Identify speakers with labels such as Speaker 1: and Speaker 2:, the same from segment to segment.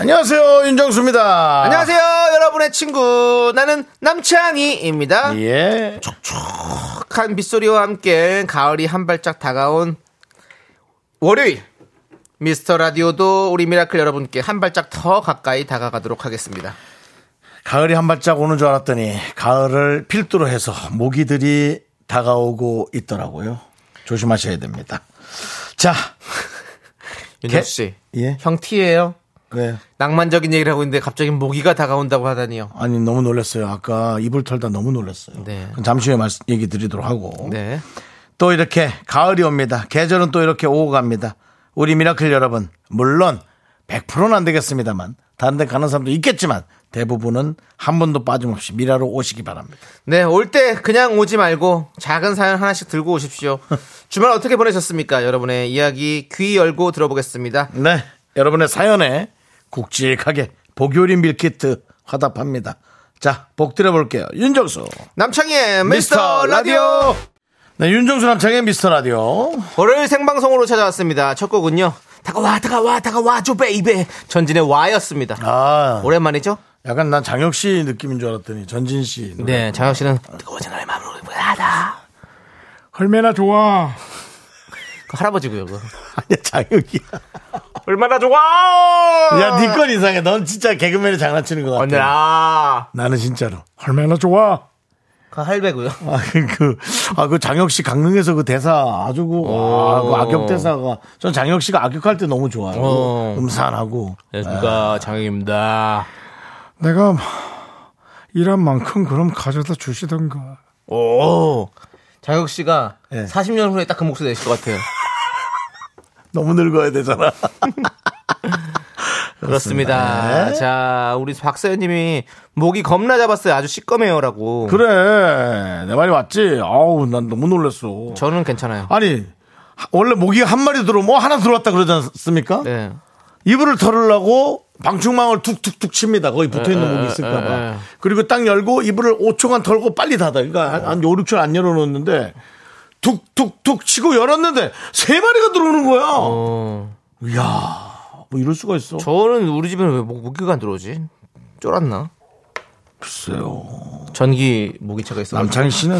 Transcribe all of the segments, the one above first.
Speaker 1: 안녕하세요 윤정수입니다.
Speaker 2: 안녕하세요, 여러분의 친구. 나는 남창희입니다.
Speaker 1: 예.
Speaker 2: 촉촉한 빗소리와 함께 가을이 한 발짝 다가온 월요일. 미스터 라디오도 우리 미라클 여러분께 한 발짝 더 가까이 다가가도록 하겠습니다.
Speaker 1: 가을이 한 발짝 오는 줄 알았더니 가을을 필두로 해서 모기들이 다가오고 있더라고요. 조심하셔야 됩니다. 자,
Speaker 2: 윤정수 씨.
Speaker 1: 예.
Speaker 2: 형 T예요.
Speaker 1: 왜?
Speaker 2: 낭만적인 얘기를 하고 있는데 갑자기 모기가 다가온다고 하다니요.
Speaker 1: 아니 너무 놀랐어요. 아까 이불 털다 너무 놀랐어요.
Speaker 2: 네.
Speaker 1: 잠시 후에 말씀 얘기 드리도록 하고
Speaker 2: 네.
Speaker 1: 또 이렇게 가을이 옵니다. 계절은 또 이렇게 오고 갑니다. 우리 미라클 여러분 물론 100%는 안 되겠습니다만 다른 데 가는 사람도 있겠지만 대부분은 한 번도 빠짐없이 미라로 오시기 바랍니다.
Speaker 2: 네, 올 때 그냥 오지 말고 작은 사연 하나씩 들고 오십시오. 주말 어떻게 보내셨습니까? 여러분의 이야기 귀 열고 들어보겠습니다.
Speaker 1: 네. 여러분의 사연에 굵직하게 복요리 밀키트 화답합니다. 자, 복 드려볼게요. 윤정수.
Speaker 2: 남창희의 미스터 라디오.
Speaker 1: 네, 윤정수 남창희의 미스터 라디오.
Speaker 2: 월요일 생방송으로 찾아왔습니다. 첫 곡은요. 다가와, 다가와, 다가와, 줘, baby. 전진의 와였습니다.
Speaker 1: 아,
Speaker 2: 오랜만이죠?
Speaker 1: 약간 난 장혁 씨 느낌인 줄 알았더니 전진 씨.
Speaker 2: 네, 장혁 씨는 뜨거워진 나의 마음으로 하다.
Speaker 1: 얼마나 좋아.
Speaker 2: 그 할아버지고요, 그거.
Speaker 1: 아니야, 장혁이야.
Speaker 2: 얼마나 좋아!
Speaker 1: 야, 니건 이상해. 넌 진짜 개그맨이 장난치는 것 같아.
Speaker 2: 언니, 아.
Speaker 1: 나는 진짜로. 얼마나 좋아.
Speaker 2: 그 할배고요.
Speaker 1: 아, 그, 아, 그 장혁 씨 강릉에서 그 대사 아주 그, 아, 그 악역 대사가. 전 장혁 씨가 악역할 때 너무 좋아요.
Speaker 2: 어.
Speaker 1: 음산하고.
Speaker 2: 안녕하십니까, 장혁입니다.
Speaker 1: 내가 일한 만큼 그럼 가져다 주시던가.
Speaker 2: 오. 장혁 씨가
Speaker 1: 네.
Speaker 2: 40년 후에 딱 그 목소리 내실 것 같아요.
Speaker 1: 너무 늙어야 되잖아.
Speaker 2: 그렇습니다.
Speaker 1: 네.
Speaker 2: 자, 우리 박사연님이 목이 겁나 잡았어요. 아주 시꺼매요라고.
Speaker 1: 그래. 내 말이 맞지? 아우, 난 너무 놀랐어.
Speaker 2: 저는 괜찮아요.
Speaker 1: 아니, 하- 원래 모기가 한 마리 들어오면 뭐 하나 들어왔다 그러지 않습니까?
Speaker 2: 네.
Speaker 1: 이불을 털으려고 방충망을 툭툭툭 칩니다. 거기 붙어 있는
Speaker 2: 에,
Speaker 1: 목이
Speaker 2: 에,
Speaker 1: 있을까봐.
Speaker 2: 에, 에.
Speaker 1: 그리고 딱 열고 이불을 5초간 털고 빨리 닫아. 그러니까 한, 한 5, 6초 안 열어놓는데 툭툭툭 치고 열었는데 세 마리가 들어오는 거야.
Speaker 2: 어.
Speaker 1: 이야, 뭐 이럴 수가 있어.
Speaker 2: 저는 우리 집에는 왜 목- 모기가 안 들어오지? 쫄았나?
Speaker 1: 글쎄요.
Speaker 2: 전기 모기차가 있어.
Speaker 1: 남창희 씨는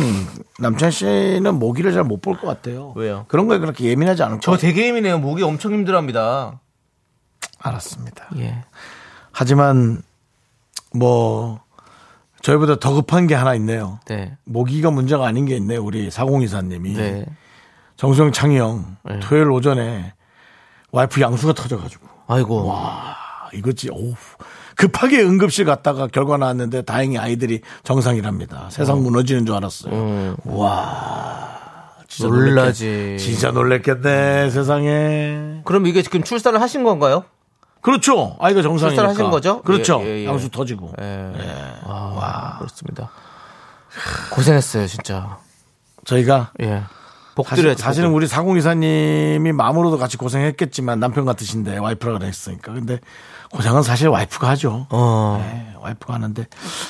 Speaker 1: 남창희 씨는 모기를 잘 못 볼 것 같아요.
Speaker 2: 왜요?
Speaker 1: 그런 거에 그렇게 예민하지 않을 저것
Speaker 2: 되게 예민해요. 모기 엄청 힘들어합니다.
Speaker 1: 알았습니다.
Speaker 2: 예.
Speaker 1: 하지만 뭐 저희보다 더 급한 게 하나 있네요.
Speaker 2: 네.
Speaker 1: 모기가 문제가 아닌 게 있네요. 우리 사공이사님이
Speaker 2: 네.
Speaker 1: 정수영 창희 형
Speaker 2: 네.
Speaker 1: 토요일 오전에 와이프 양수가 터져가지고
Speaker 2: 아이고.
Speaker 1: 아 이거지 오 급하게 응급실 갔다가 결과 나왔는데 다행히 아이들이 정상이랍니다. 세상 무너지는 줄 알았어요.
Speaker 2: 음.
Speaker 1: 와 진짜
Speaker 2: 놀라지.
Speaker 1: 놀랬겠- 진짜 놀랬겠네 세상에.
Speaker 2: 그럼 이게 지금 출산을 하신 건가요?
Speaker 1: 그렇죠. 아이가 정상이니까.
Speaker 2: 출산하신 거죠?
Speaker 1: 그렇죠.
Speaker 2: 예, 예, 예.
Speaker 1: 양수 터지고.
Speaker 2: 예. 아, 그렇습니다. 고생했어요, 진짜.
Speaker 1: 저희가
Speaker 2: 예. 복
Speaker 1: 사실. 사실은
Speaker 2: 복.
Speaker 1: 우리 사공이사님이 마음으로도 같이 고생했겠지만 남편 같으신데 와이프라 그랬으니까. 근데 고생은 사실 와이프가 하죠.
Speaker 2: 어.
Speaker 1: 네, 와이프가 하는데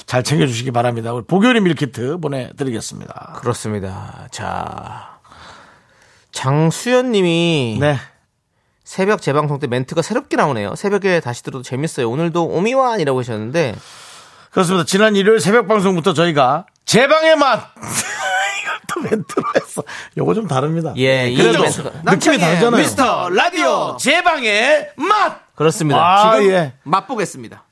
Speaker 1: 잘 챙겨주시기 바랍니다. 우리 복요리 밀키트 보내드리겠습니다.
Speaker 2: 그렇습니다. 자. 장수연 님이
Speaker 1: 네.
Speaker 2: 새벽 재방송 때 멘트가 새롭게 나오네요. 새벽에 다시 들어도 재밌어요. 오늘도 오미완이라고 하셨는데
Speaker 1: 그렇습니다. 지난 일요일 새벽 방송부터 저희가 제방의 맛! 이걸 또 멘트로 했어. 요거 좀 다릅니다.
Speaker 2: 예, 이
Speaker 1: 그래도
Speaker 2: 멘트가-
Speaker 1: 느낌이 다르잖아요.
Speaker 2: 미스터 라디오
Speaker 1: 제방의 맛!
Speaker 2: 그렇습니다.
Speaker 1: 아,
Speaker 2: 지금
Speaker 1: 예.
Speaker 2: 맛보겠습니다.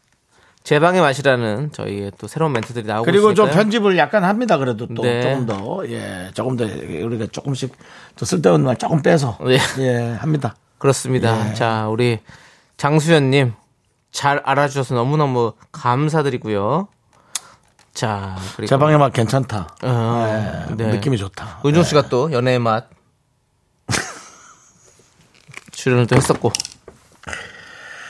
Speaker 2: 제 방의 맛이라는 저희의 또 새로운 멘트들이 나오고
Speaker 1: 그리고 좀
Speaker 2: 있으니까요.
Speaker 1: 편집을 약간 합니다. 그래도 또
Speaker 2: 네.
Speaker 1: 조금 더, 예, 조금 더 우리가 조금씩 또 쓸데없는 말 조금 빼서,
Speaker 2: 네.
Speaker 1: 예, 합니다.
Speaker 2: 그렇습니다.
Speaker 1: 예.
Speaker 2: 자, 우리 장수연님 잘 알아주셔서 너무너무 감사드리고요. 자, 그리고
Speaker 1: 제방의 맛 괜찮다.
Speaker 2: 어,
Speaker 1: 예,
Speaker 2: 네.
Speaker 1: 느낌이 좋다.
Speaker 2: 은종 씨가 또 연애의 맛 출연을 또 했었고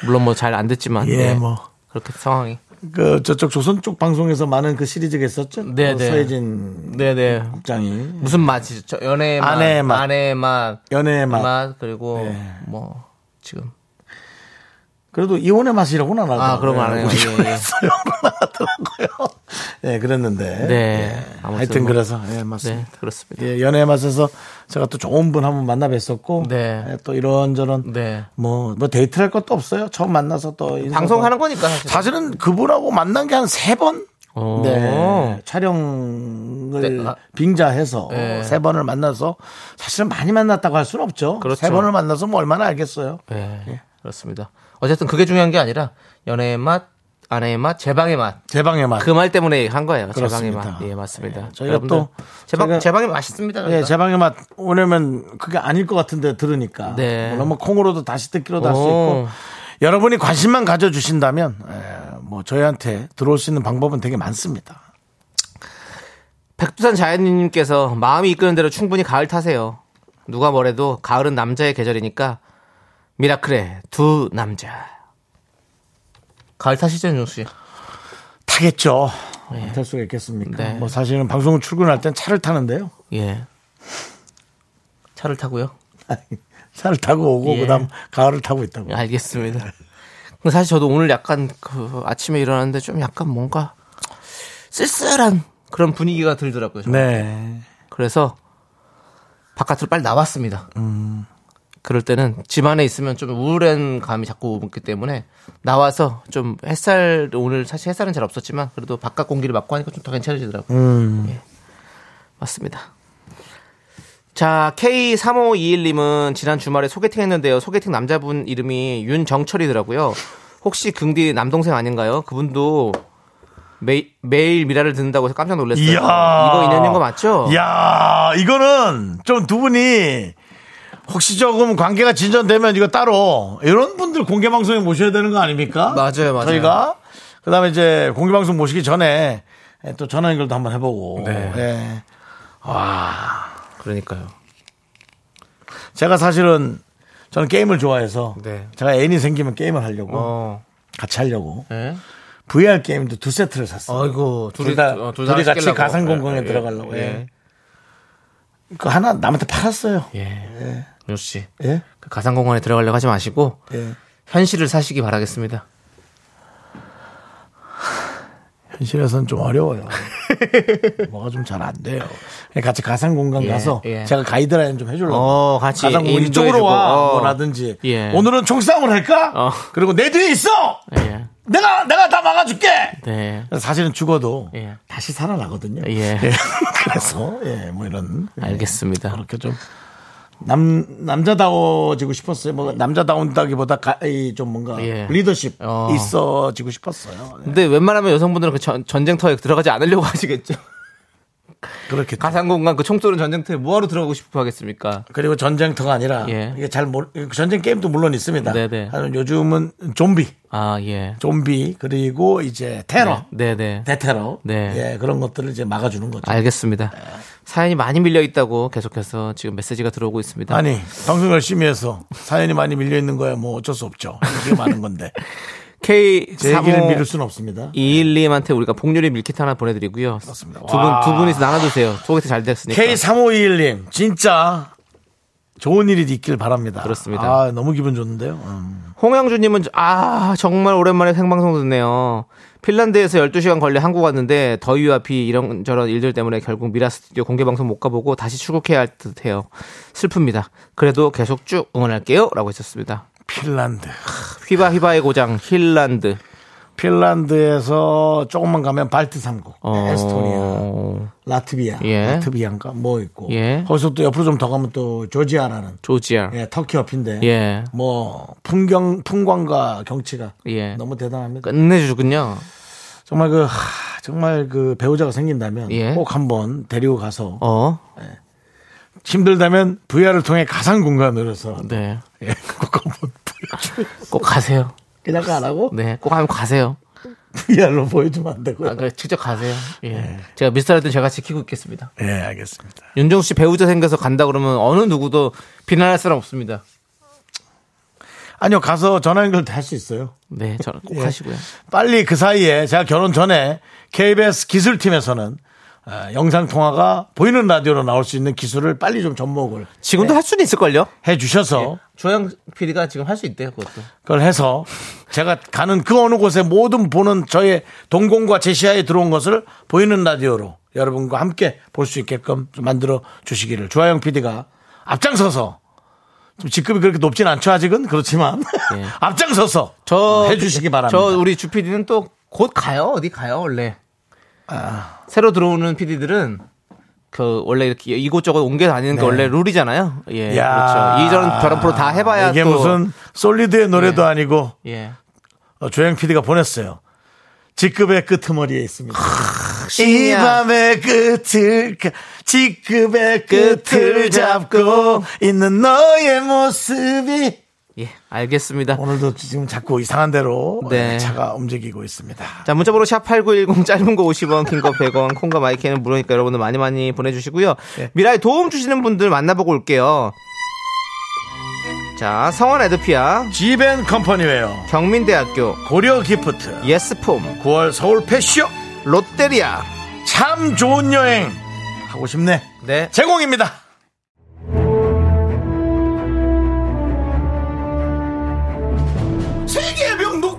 Speaker 2: 물론 뭐 잘 안 됐지만
Speaker 1: 예,
Speaker 2: 네.
Speaker 1: 뭐.
Speaker 2: 그렇게 상황이.
Speaker 1: 그 저쪽 조선 쪽 방송에서 많은 그 시리즈가 있었죠.
Speaker 2: 네,
Speaker 1: 그
Speaker 2: 네.
Speaker 1: 서혜진
Speaker 2: 네네.
Speaker 1: 국장이
Speaker 2: 무슨 맛이죠? 연애의 맛,
Speaker 1: 아내의 맛.
Speaker 2: 아내의 맛,
Speaker 1: 연애의 맛.
Speaker 2: 맛, 그리고
Speaker 1: 네.
Speaker 2: 뭐 지금
Speaker 1: 그래도 이혼의 맛이라고는 안 하더라고요.
Speaker 2: 아, 그런 거안 해요. 예, 예.
Speaker 1: 하더라고요. 예, 그랬는데.
Speaker 2: 네.
Speaker 1: 예. 하여튼
Speaker 2: 뭐.
Speaker 1: 그래서 예, 맞습니다.
Speaker 2: 네 그렇습니다.
Speaker 1: 예, 연애의 맛에서 제가 또 좋은 분 한 분 만나 뵀었고
Speaker 2: 네.
Speaker 1: 예, 또 이런저런
Speaker 2: 네.
Speaker 1: 뭐, 뭐 데이트를 할 것도 없어요. 처음 만나서 또
Speaker 2: 방송하는 거니까 사실.
Speaker 1: 사실은 그분하고 만난 게 한 세 번?
Speaker 2: 오.
Speaker 1: 네. 촬영을
Speaker 2: 네, 아.
Speaker 1: 빙자해서
Speaker 2: 네.
Speaker 1: 세 번을 만나서 사실은 많이 만났다고 할 수는 없죠.
Speaker 2: 그렇죠.
Speaker 1: 세 번을 만나서 뭐 얼마나 알겠어요.
Speaker 2: 네, 그렇습니다. 어쨌든 그게 중요한 게 아니라 연애의 맛, 아내의 맛, 제 방의 맛.
Speaker 1: 제 방의 맛.
Speaker 2: 그 말 때문에 한 거예요. 제 방의
Speaker 1: 그렇습니다.
Speaker 2: 맛. 예, 맞습니다.
Speaker 1: 예, 저희가 또
Speaker 2: 제방
Speaker 1: 저희가-
Speaker 2: 제방이 맛있습니다.
Speaker 1: 예,
Speaker 2: 저희가.
Speaker 1: 제 방의 맛 오려면 그게 아닐 것 같은데 들으니까.
Speaker 2: 네.
Speaker 1: 물론 뭐 콩으로도 다시 듣기로도 할수
Speaker 2: 오.
Speaker 1: 있고. 여러분이 관심만 가져주신다면, 예, 뭐 저희한테 들어올 수 있는 방법은 되게 많습니다.
Speaker 2: 백두산 자연님께서 마음이 이끄는 대로 충분히 가을 타세요. 누가 뭐래도 가을은 남자의 계절이니까 미라클의 두 남자. 가을 타시죠, 윤종 씨?
Speaker 1: 타겠죠. 탈 수가 있겠습니까?
Speaker 2: 네.
Speaker 1: 뭐 사실은 방송을 출근할 땐 차를 타는데요.
Speaker 2: 예. 차를 타고요.
Speaker 1: 차를 타고 오고
Speaker 2: 예.
Speaker 1: 그다음 가을을 타고 있다고.
Speaker 2: 알겠습니다. 사실 저도 오늘 약간 그 아침에 일어났는데 좀 약간 뭔가 쓸쓸한 그런 분위기가 들더라고요. 저는.
Speaker 1: 네.
Speaker 2: 그래서 바깥으로 빨리 나왔습니다. 그럴 때는 집 안에 있으면 좀 우울한 감이 자꾸 오기 때문에 나와서 좀 햇살 오늘 사실 햇살은 잘 없었지만 그래도 바깥 공기를 맡고 하니까 좀 더 괜찮아지더라고요. 예. 맞습니다. 자, K3521님은 지난 주말에 소개팅 했는데요. 소개팅 남자분 이름이 윤정철이더라고요. 혹시 긍디 남동생 아닌가요? 그분도 매, 매일 미라를 듣는다고 해서 깜짝 놀랐어요.
Speaker 1: 이야.
Speaker 2: 이거 인연인 거 맞죠?
Speaker 1: 야 이거는 좀 두 분이 혹시 조금 관계가 진전되면 이거 따로 이런 분들 공개 방송에 모셔야 되는 거 아닙니까?
Speaker 2: 맞아요, 맞아요.
Speaker 1: 저희가 그다음에 이제 공개 방송 모시기 전에 또 전화 연결도 한번 해보고.
Speaker 2: 네.
Speaker 1: 예.
Speaker 2: 그러니까요.
Speaker 1: 제가 사실은 저는 게임을 좋아해서
Speaker 2: 네.
Speaker 1: 제가 애인이 생기면 게임을 하려고
Speaker 2: 어.
Speaker 1: 같이 하려고
Speaker 2: 예?
Speaker 1: VR 게임도 두 세트를 샀어요.
Speaker 2: 아이고,
Speaker 1: 둘이 다
Speaker 2: 어, 둘
Speaker 1: 둘이
Speaker 2: 다
Speaker 1: 같이. 가상 공간에
Speaker 2: 예, 예,
Speaker 1: 들어가려고. 예.
Speaker 2: 예.
Speaker 1: 그 하나 남한테 팔았어요.
Speaker 2: 예. 윤 씨.
Speaker 1: 예.
Speaker 2: 그 가상공간에 들어가려고 하지 마시고
Speaker 1: 예.
Speaker 2: 현실을 사시기 바라겠습니다.
Speaker 1: 현실에서는 좀 어려워요. 뭐가 좀 잘 안 돼요. 같이 가상 공간
Speaker 2: 예,
Speaker 1: 가서
Speaker 2: 예.
Speaker 1: 제가 가이드라인 좀 해주려고.
Speaker 2: 어, 같이
Speaker 1: 가상 공간 이쪽으로 와.
Speaker 2: 어.
Speaker 1: 뭐라든지.
Speaker 2: 예.
Speaker 1: 오늘은 총싸움을 할까?
Speaker 2: 어.
Speaker 1: 그리고 내 뒤에 있어.
Speaker 2: 예.
Speaker 1: 내가 내가 다 막아줄게.
Speaker 2: 네.
Speaker 1: 사실은 죽어도
Speaker 2: 예.
Speaker 1: 다시 살아나거든요.
Speaker 2: 예.
Speaker 1: 그래서 예, 뭐 이런
Speaker 2: 알겠습니다.
Speaker 1: 그렇게 좀 남, 남자다워지고 싶었어요. 뭐, 남자다운다기보다 가, 이, 좀 뭔가
Speaker 2: 예.
Speaker 1: 리더십
Speaker 2: 어.
Speaker 1: 있어지고 싶었어요. 네.
Speaker 2: 근데 웬만하면 여성분들은 그 전, 전쟁터에 들어가지 않으려고 하시겠죠.
Speaker 1: 그렇게.
Speaker 2: 가상공간 그 총 쏘는 전쟁터에 뭐하러 들어가고 싶어 하겠습니까?
Speaker 1: 그리고 전쟁터가 아니라
Speaker 2: 예.
Speaker 1: 이게 잘 모르, 전쟁 게임도 물론 있습니다.
Speaker 2: 네네.
Speaker 1: 하지만 요즘은 좀비,
Speaker 2: 아, 예.
Speaker 1: 좀비 그리고 이제 테러,
Speaker 2: 네 네.
Speaker 1: 대테러,
Speaker 2: 네.
Speaker 1: 예, 그런 것들을 이제 막아 주는 거죠.
Speaker 2: 알겠습니다. 사연이 많이 밀려 있다고 계속해서 지금 메시지가 들어오고 있습니다.
Speaker 1: 아니 방송 열심히 해서 사연이 많이 밀려 있는 거야 뭐 어쩔 수 없죠. 이게 많은 건데
Speaker 2: K
Speaker 1: 제 얘기를 미룰 수는 없습니다.
Speaker 2: 212님한테 우리가 복유리 밀키트 하나 보내드리고요.
Speaker 1: 그렇습니다.
Speaker 2: 두 분,
Speaker 1: 와.
Speaker 2: 두 분이서 나눠드세요. 소개팅 잘 됐으니까.
Speaker 1: K3521님 진짜 좋은 일이 있길 바랍니다.
Speaker 2: 그렇습니다.
Speaker 1: 아, 너무 기분 좋은데요. 음.
Speaker 2: 홍영주님은, 아, 정말 오랜만에 생방송 듣네요. 핀란드에서 12시간 걸려 한국 왔는데 더위와 비 이런저런 일들 때문에 결국 미라 스튜디오 공개 방송 못 가보고 다시 출국해야 할 듯해요. 슬픕니다. 그래도 계속 쭉 응원할게요. 라고 했었습니다.
Speaker 1: 핀란드.
Speaker 2: hyvä hyvä의 고장 핀란드.
Speaker 1: 핀란드에서 조금만 가면 발트 3국,
Speaker 2: 어,
Speaker 1: 에스토니아, 라트비아,
Speaker 2: 예.
Speaker 1: 라트비아인가 뭐 있고
Speaker 2: 예.
Speaker 1: 거기서 또 옆으로 좀 더 가면 또 조지아라는
Speaker 2: 조지아.
Speaker 1: 예, 터키 옆인데
Speaker 2: 예.
Speaker 1: 뭐 풍경 풍광과 경치가
Speaker 2: 예.
Speaker 1: 너무 대단합니다.
Speaker 2: 끝내주군요.
Speaker 1: 정말 그 하, 정말 그 배우자가 생긴다면
Speaker 2: 예.
Speaker 1: 꼭 한번 데리고 가서
Speaker 2: 어?
Speaker 1: 힘들다면 VR을 통해 가상 공간으로서
Speaker 2: 네.
Speaker 1: 예, 꼭 한번
Speaker 2: 꼭 가세요.
Speaker 1: 그냥 가라고
Speaker 2: 네. 꼭 한번 가세요.
Speaker 1: VR로 보여주면 안 되고요.
Speaker 2: 아, 그 직접 가세요. 예. 제가 미스터라든 제가 지키고 있겠습니다.
Speaker 1: 예, 알겠습니다.
Speaker 2: 윤정수 씨 배우자 생겨서 간다 그러면 어느 누구도 비난할 사람 없습니다.
Speaker 1: 아니요, 가서 전화 연결 할수 있어요.
Speaker 2: 네, 저는 꼭
Speaker 1: 예.
Speaker 2: 하시고요.
Speaker 1: 빨리 그 사이에 제가 결혼 전에 KBS 기술팀에서는 어, 영상 통화가 보이는 라디오로 나올 수 있는 기술을 빨리 좀 접목을
Speaker 2: 지금도 할 수는 있을걸요?
Speaker 1: 해 주셔서
Speaker 2: 조영 PD가 지금 할 수 있대요, 그것도.
Speaker 1: 그걸 해서 제가 가는 그 어느 곳에 모든 보는 저의 동공과 제 시야에 들어온 것을 보이는 라디오로 여러분과 함께 볼 수 있게끔 좀 만들어 주시기를 조하영 PD가 앞장서서 좀 직급이 그렇게 높진 않죠 아직은 그렇지만
Speaker 2: 예.
Speaker 1: 앞장서서
Speaker 2: 저
Speaker 1: 해주시기 바랍니다.
Speaker 2: 저 우리 주 PD는 또 곧 가요. 어디 가요, 원래.
Speaker 1: 아.
Speaker 2: 새로 들어오는 PD들은 그 원래 이렇게 이곳저곳 옮겨 다니는 게
Speaker 1: 네.
Speaker 2: 원래 룰이잖아요. 예.
Speaker 1: 야.
Speaker 2: 그렇죠. 이전 저런 프로 다 해봐야
Speaker 1: 이게
Speaker 2: 또
Speaker 1: 무슨 솔리드의 노래도
Speaker 2: 예.
Speaker 1: 아니고
Speaker 2: 예.
Speaker 1: 어, 조영 PD가 보냈어요. 직급의 끄트머리에 있습니다. 이. 밤의 끝을 가- 직급의 끝을 잡고 있는 너의 모습이
Speaker 2: 예, 알겠습니다.
Speaker 1: 오늘도 지금 자꾸 이상한 데로
Speaker 2: 네.
Speaker 1: 차가 움직이고 있습니다.
Speaker 2: 자, 문자번호 샵8910 짧은 거 50원, 긴 거 100원, 콩과 마이케이는 무료니까 여러분들 많이 많이 보내주시고요.
Speaker 1: 네.
Speaker 2: 미라에 도움 주시는 분들 만나보고 올게요. 자, 성원 에드피아,
Speaker 1: 지벤 컴퍼니웨어
Speaker 2: 경민대학교,
Speaker 1: 고려 기프트
Speaker 2: 예스폼,
Speaker 1: 9월 서울 펫쇼
Speaker 2: 롯데리아.
Speaker 1: 참 좋은 여행 하고 싶네
Speaker 2: 네.
Speaker 1: 제공입니다.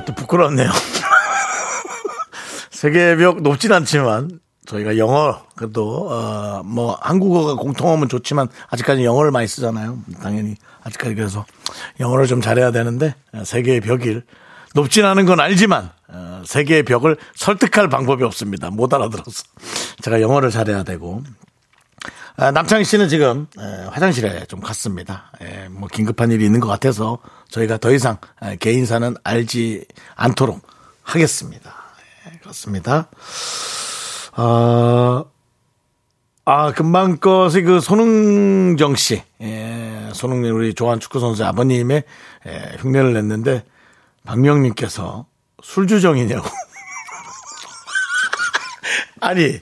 Speaker 1: 아 또 부끄럽네요. 세계의 벽 높진 않지만 저희가 영어 그래도 어, 뭐 한국어가 공통어면 좋지만 아직까지 영어를 많이 쓰잖아요. 당연히 아직까지 그래서 영어를 좀 잘해야 되는데 어, 세계의 벽일 높진 않은 건 알지만 어, 세계의 벽을 설득할 방법이 없습니다. 못 알아들어서 제가 영어를 잘해야 되고 아, 남창희 씨는 지금 에, 화장실에 좀 갔습니다. 에, 뭐 긴급한 일이 있는 것 같아서 저희가 더 이상 에, 개인사는 알지 않도록 하겠습니다. 예, 그렇습니다. 아, 아 금방 것이 그 손흥정 씨, 예, 손흥민 우리 좋아하는 축구 선수 아버님의 예, 흉내를 냈는데 박명님께서 술주정이냐고. 아니,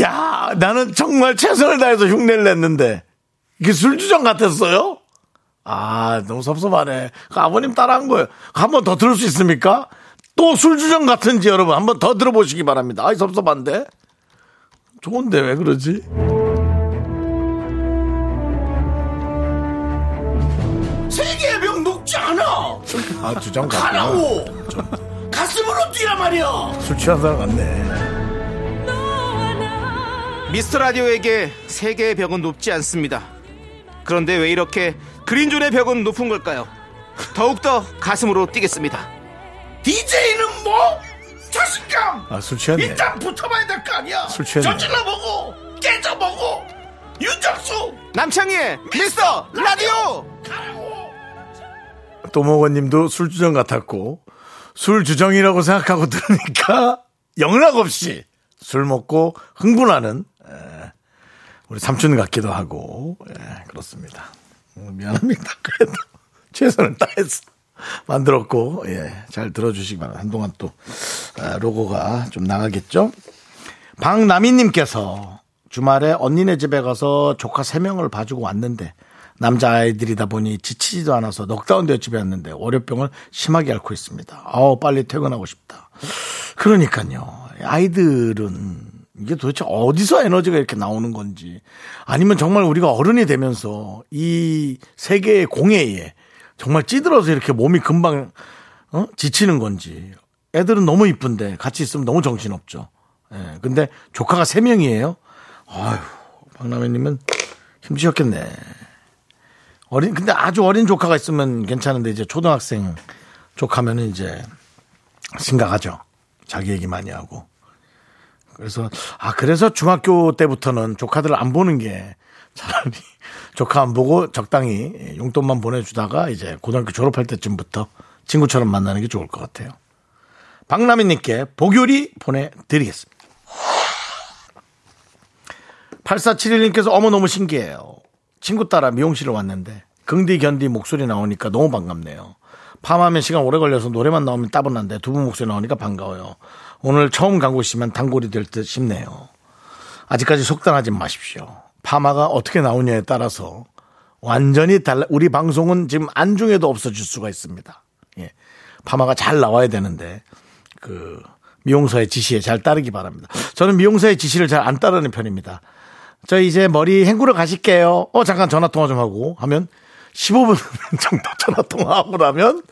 Speaker 1: 야, 나는 정말 최선을 다해서 흉내를 냈는데, 이게 술주정 같았어요? 아, 너무 섭섭하네. 그 아버님 따라한 거예요. 한 번 더 들을 수 있습니까? 또 술주정 같은지 여러분 한 번 더 들어보시기 바랍니다. 아이, 섭섭한데? 좋은데 왜 그러지? 세계의 벽 녹지 않아! 아, 주정 가라고! 가슴으로 뛰란 말이야! 술 취한 사람 같네.
Speaker 2: 미스터 라디오에게 세계의 벽은 높지 않습니다. 그런데 왜 이렇게 그린존의 벽은 높은 걸까요? 더욱더 가슴으로 뛰겠습니다.
Speaker 1: DJ는 뭐? 자신감!
Speaker 3: 아, 술 취했네.
Speaker 1: 일단 붙어봐야 될 거 아니야.
Speaker 3: 술 취했네.
Speaker 1: 저질러보고, 깨져보고, 윤정수!
Speaker 2: 남창희의 미스터 라디오!
Speaker 3: 또모건님도 술주정 같았고 술주정이라고 생각하고 들으니까 영락 없이 술 먹고 흥분하는 에, 우리 삼촌 같기도 하고 예, 그렇습니다. 음, 미안합니다. 그래도 최선을 다해서 만들었고 예, 잘 들어주시기 바랍니다. 한동안 또 아, 로고가 좀 나가겠죠. 박나미님께서 주말에 언니네 집에 가서 조카 3명을 봐주고 왔는데 남자아이들이다 보니 지치지도 않아서 넉다운 되어 집에 왔는데 월요병을 심하게 앓고 있습니다. 아우 빨리 퇴근하고 싶다. 그러니까요. 아이들은 이게 도대체 어디서 에너지가 이렇게 나오는 건지 아니면 정말 우리가 어른이 되면서 이 세계의 공해에 정말 찌들어서 이렇게 몸이 금방 어? 지치는 건지 애들은 너무 이쁜데 같이 있으면 너무 정신없죠. 예. 근데 조카가 세명이에요 아휴, 박남현님은 힘드셨겠네. 어린, 근데 아주 어린 조카가 있으면 괜찮은데 이제 초등학생 조카면은 이제 심각하죠. 자기 얘기 많이 하고. 그래서, 아, 그래서 중학교 때부터는 조카들을 안 보는 게 차라리
Speaker 1: 조카 안 보고 적당히 용돈만 보내주다가 이제 고등학교 졸업할 때쯤부터 친구처럼 만나는 게 좋을 것 같아요. 박나미님께 복요리 보내드리겠습니다. 8471님께서 어머 너무 신기해요. 친구 따라 미용실을 왔는데 긍디 견디 목소리 나오니까 너무 반갑네요. 파마하면 시간 오래 걸려서 노래만 나오면 따분한데 두 분 목소리 나오니까 반가워요. 오늘 처음 간 곳이면 단골이 될 듯 싶네요. 아직까지 속단하지 마십시오. 파마가 어떻게 나오냐에 따라서 완전히 달라. 우리 방송은 지금 안중에도 없어질 수가 있습니다. 예. 파마가 잘 나와야 되는데 그 미용사의 지시에 잘 따르기 바랍니다. 저는 미용사의 지시를 잘 안 따르는 편입니다. 저 이제 머리 헹구러 가실게요. 어 잠깐 전화 통화 좀 하고 하면 15분 정도 전화 통화하고 나면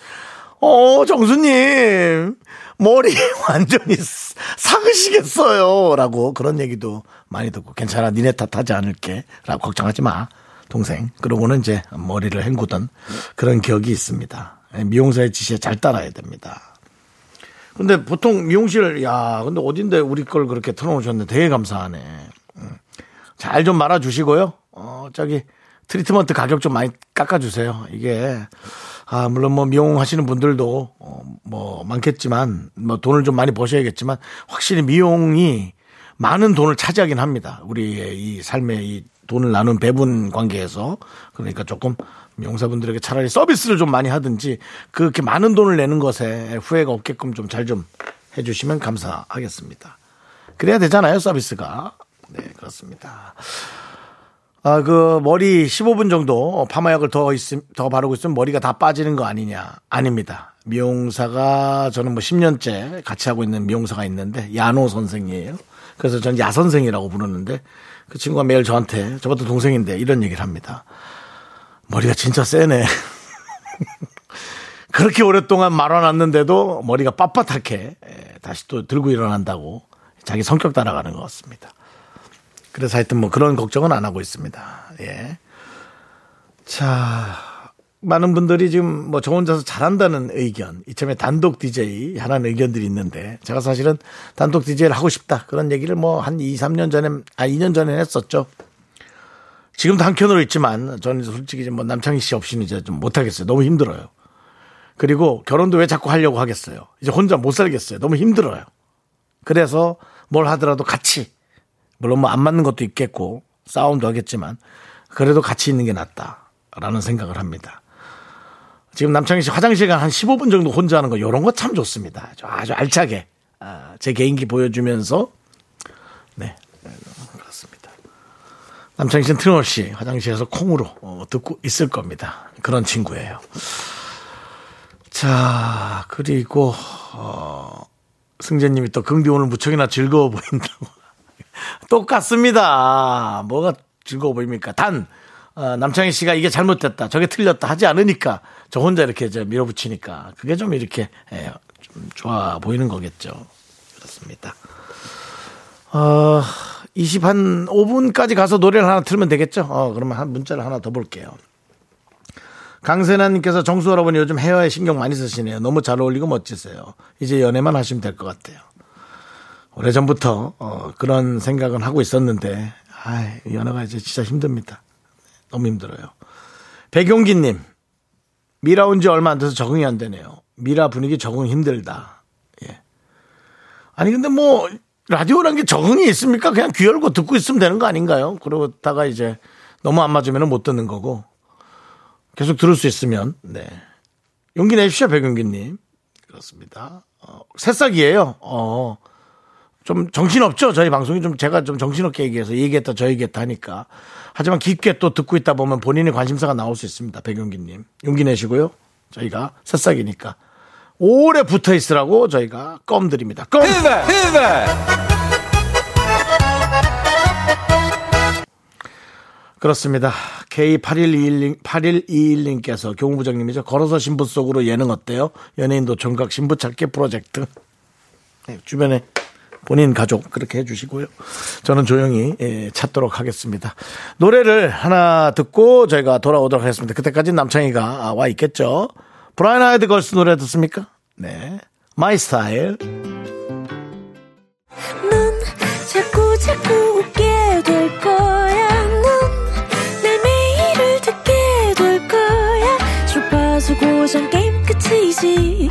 Speaker 1: 어 정수님 머리 완전히 삭으시겠어요 라고 그런 얘기도 많이 듣고 괜찮아 니네 탓하지 않을게 라고 걱정하지 마 동생. 그러고는 이제 머리를 헹구던 그런 기억이 있습니다. 미용사의 지시에 잘 따라야 됩니다. 근데 보통 미용실 야 근데 어딘데 우리 걸 그렇게 틀어놓으셨는데 되게 감사하네. 음. 잘좀 말아주시고요. 어 저기 트리트먼트 가격 좀 많이 깎아주세요. 이게 아, 물론 뭐 미용 하시는 분들도 어, 뭐 많겠지만 뭐 돈을 좀 많이 버셔야겠지만 확실히 미용이 많은 돈을 차지하긴 합니다. 우리의 이 삶의 이 돈을 나눈 배분 관계에서 그러니까 조금 미용사분들에게 차라리 서비스를 좀 많이 하든지 그렇게 많은 돈을 내는 것에 후회가 없게끔 좀 잘좀 좀 해주시면 감사하겠습니다. 그래야 되잖아요 서비스가. 네 그렇습니다. 아, 그 머리 15분 정도 파마약을 더 있음, 더 바르고 있으면 머리가 다 빠지는 거 아니냐? 아닙니다. 미용사가 저는 뭐 10년째 같이 하고 있는 미용사가 있는데 야노 선생이에요. 그래서 전 야 선생이라고 부르는데 그 친구가 매일 저한테 저보다 동생인데 이런 얘기를 합니다. 머리가 진짜 세네. 그렇게 오랫동안 말아놨는데도 머리가 빳빳하게 다시 또 들고 일어난다고 자기 성격 따라가는 것 같습니다. 그래서 하여튼 뭐 그런 걱정은 안 하고 있습니다. 예. 자, 많은 분들이 지금 뭐 저 혼자서 잘한다는 의견, 이참에 단독 DJ 하라는 의견들이 있는데 제가 사실은 단독 DJ를 하고 싶다. 그런 얘기를 뭐 한 2, 3년 전에, 아, 2년 전에 했었죠. 지금도 한켠으로 있지만 저는 솔직히 뭐 남창희 씨 없이는 이제 좀 못하겠어요. 너무 힘들어요. 그리고 결혼도 왜 자꾸 하려고 하겠어요. 이제 혼자 못 살겠어요. 너무 힘들어요. 그래서 뭘 하더라도 같이 물론 뭐 안 맞는 것도 있겠고 싸움도 하겠지만 그래도 같이 있는 게 낫다라는 생각을 합니다. 지금 남창희 씨 화장실 간한 15분 정도 혼자 하는 거 이런 거 참 좋습니다. 아주 알차게 아, 제 개인기 보여주면서 네 그렇습니다. 남창희 씨는 틀림없이 화장실에서 콩으로 어, 듣고 있을 겁니다. 그런 친구예요. 자 그리고 어, 승재님이 또 긍디 오늘 무척이나 즐거워 보인다고 똑같습니다. 뭐가 즐거워 보입니까? 단, 어, 남창희 씨가 이게 잘못됐다, 저게 틀렸다 하지 않으니까 저 혼자 이렇게 저 밀어붙이니까 그게 좀 이렇게 예, 좀 좋아 보이는 거겠죠. 그렇습니다. 어, 20 한 5분까지 가서 노래를 하나 틀면 되겠죠? 어, 그러면 한 문자를 하나 더 볼게요. 강세나님께서 정수 여러분이 요즘 헤어에 신경 많이 쓰시네요. 너무 잘 어울리고 멋지세요. 이제 연애만 하시면 될 것 같아요. 오래전부터 어, 그런 생각은 하고 있었는데 아, 연애가 이제 진짜 힘듭니다. 너무 힘들어요. 백용기님 미라 온 지 얼마 안 돼서 적응이 안 되네요. 미라 분위기 적응 힘들다. 예. 아니 근데 뭐 라디오란 게 적응이 있습니까? 그냥 귀 열고 듣고 있으면 되는 거 아닌가요? 그러다가 이제 너무 안 맞으면 못 듣는 거고 계속 들을 수 있으면 네 용기 내십시오 백용기님 그렇습니다. 어, 새싹이에요. 어. 좀 정신없죠? 저희 방송이 좀 제가 좀 정신없게 얘기해서 얘기했다 저 얘기했다 하니까. 하지만 깊게 또 듣고 있다 보면 본인의 관심사가 나올 수 있습니다. 백용기님. 용기 내시고요. 저희가 새싹이니까. 오래 붙어 있으라고 저희가 껌 드립니다. 껌! 그렇습니다. K8121님, 8121님께서 교무부장님이죠. 걸어서 신부 속으로 예능 어때요? 연예인도 총각 신부 찾기 프로젝트. 네, 주변에 본인 가족 그렇게 해주시고요. 저는 조용히 예, 찾도록 하겠습니다. 노래를 하나 듣고 저희가 돌아오도록 하겠습니다. 그때까지 남창희가 아, 와 있겠죠. 브라운 아이드 걸스 노래 듣습니까? 네. My Style.
Speaker 4: 자꾸 자꾸 웃게 될 거야. 넌내 매일을 듣게 될 거야. 주파수 고정 게임 끝이지.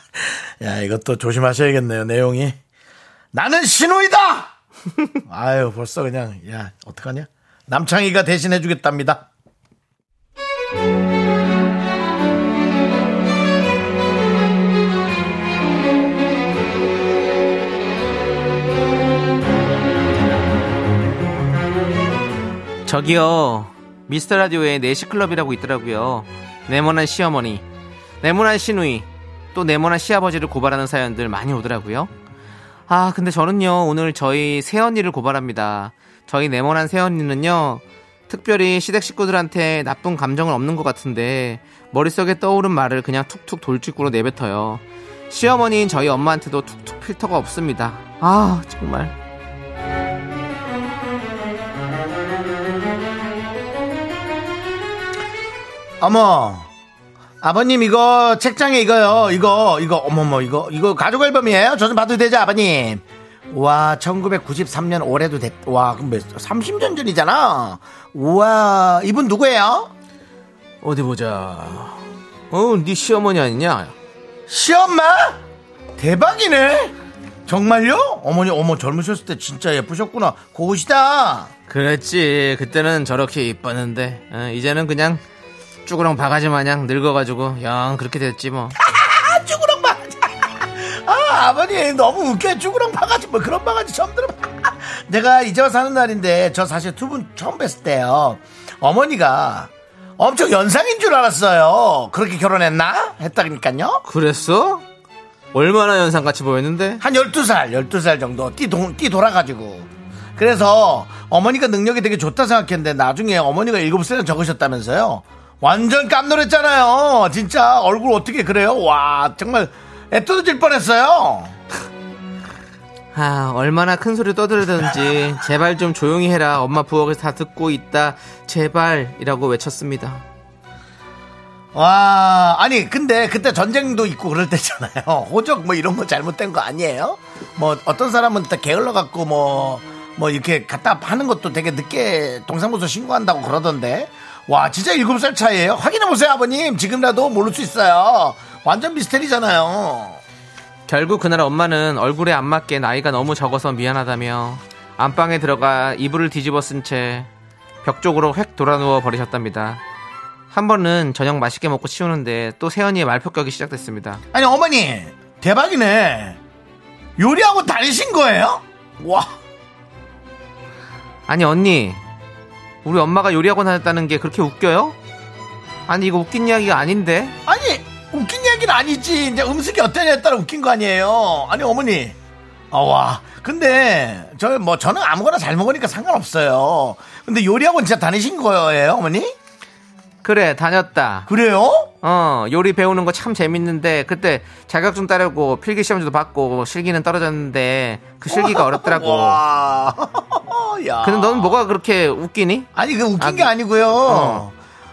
Speaker 1: 야 이것도 조심하셔야겠네요 내용이. 나는 신우이다! 아유 벌써 그냥 야 어떡하냐? 남창희가 대신해 주겠답니다.
Speaker 2: 저기요 미스터 라디오에 내시클럽이라고 있더라고요. 네모난 시어머니 네모난 시누이 또 네모난 시아버지를 고발하는 사연들 많이 오더라고요. 아 근데 저는요 오늘 저희 새언니를 고발합니다. 저희 네모난 새언니는요 특별히 시댁 식구들한테 나쁜 감정은 없는 것 같은데 머릿속에 떠오른 말을 그냥 툭툭 돌직구로 내뱉어요. 시어머니인 저희 엄마한테도 툭툭 필터가 없습니다. 아 정말.
Speaker 1: 어머 아버님 이거 책장에 이거요. 이거 이거 어머머 이거 이거 가족 앨범이에요? 저 좀 봐도 되죠 아버님? 와 1993년 올해도 됐, 와 그럼 몇 30년 전이잖아. 우와 이분 누구예요?
Speaker 2: 어디 보자. 어, 네 시어머니 아니냐?
Speaker 1: 시엄마? 대박이네. 정말요? 어머니 어머 젊으셨을 때 진짜 예쁘셨구나. 고우시다.
Speaker 2: 그랬지. 그때는 저렇게 이뻤는데 어, 이제는 그냥 쭈그렁 바가지 마냥 늙어가지고 영 그렇게 됐지 뭐.
Speaker 1: 아 쭈구렁 바가지. 아 아버님 너무 웃겨. 쭈구렁 바가지 뭐 그런 바가지 처음 들어. 내가 이제 와서 사는 날인데 저 사실 두 분 처음 뵀을 때요. 어머니가 엄청 연상인 줄 알았어요. 그렇게 결혼했나? 했다니까요.
Speaker 2: 그랬어? 얼마나 연상같이 보였는데?
Speaker 1: 한 12살 12살 정도 띠, 동, 띠 돌아가지고. 그래서 어머니가 능력이 되게 좋다 생각했는데 나중에 어머니가 7살에 적으셨다면서요 완전 깜놀했잖아요. 진짜 얼굴 어떻게 그래요? 와 정말 애 뜯어질 뻔했어요.
Speaker 2: 아 얼마나 큰 소리 떠들던지. 제발 좀 조용히 해라. 엄마 부엌에서 다 듣고 있다. 제발이라고 외쳤습니다.
Speaker 1: 와 아니 근데 그때 전쟁도 있고 그럴 때잖아요. 호적 뭐 이런 거 잘못된 거 아니에요? 뭐 어떤 사람은 딱 게을러 갖고 뭐 뭐 이렇게 갖다 하는 것도 되게 늦게 동사무소 신고한다고 그러던데 와 진짜 일곱 살 차이에요? 확인해 보세요 아버님. 지금이라도 모를 수 있어요. 완전 미스테리잖아요.
Speaker 2: 결국 그날 엄마는 얼굴에 안 맞게 나이가 너무 적어서 미안하다며 안방에 들어가 이불을 뒤집어 쓴 채 벽 쪽으로 획 돌아누워 버리셨답니다. 한 번은 저녁 맛있게 먹고 치우는데 또 세연이의 말폭격이 시작됐습니다.
Speaker 1: 아니 어머니. 대박이네. 요리하고 다니신 거예요? 와.
Speaker 2: 아니 언니 우리 엄마가 요리학원 다녔다는 게 그렇게 웃겨요? 아니 이거 웃긴 이야기가 아닌데?
Speaker 1: 아니 웃긴 얘기는 아니지. 이제 음식이 어떠냐에 따라 웃긴 거 아니에요. 아니 어머니. 아와. 근데 저 뭐 저는 아무거나 잘 먹으니까 상관없어요. 근데 요리학원 진짜 다니신 거예요 어머니?
Speaker 2: 그래 다녔다.
Speaker 1: 그래요?
Speaker 2: 어 요리 배우는 거 참 재밌는데 그때 자격증 따려고 필기 시험지도 받고 실기는 떨어졌는데 그 실기가 어렵더라고.
Speaker 1: 와 야.
Speaker 2: 근데 넌 뭐가 그렇게 웃기니?
Speaker 1: 아니 그 웃긴
Speaker 2: 아,
Speaker 1: 게 아니고요.
Speaker 2: 어.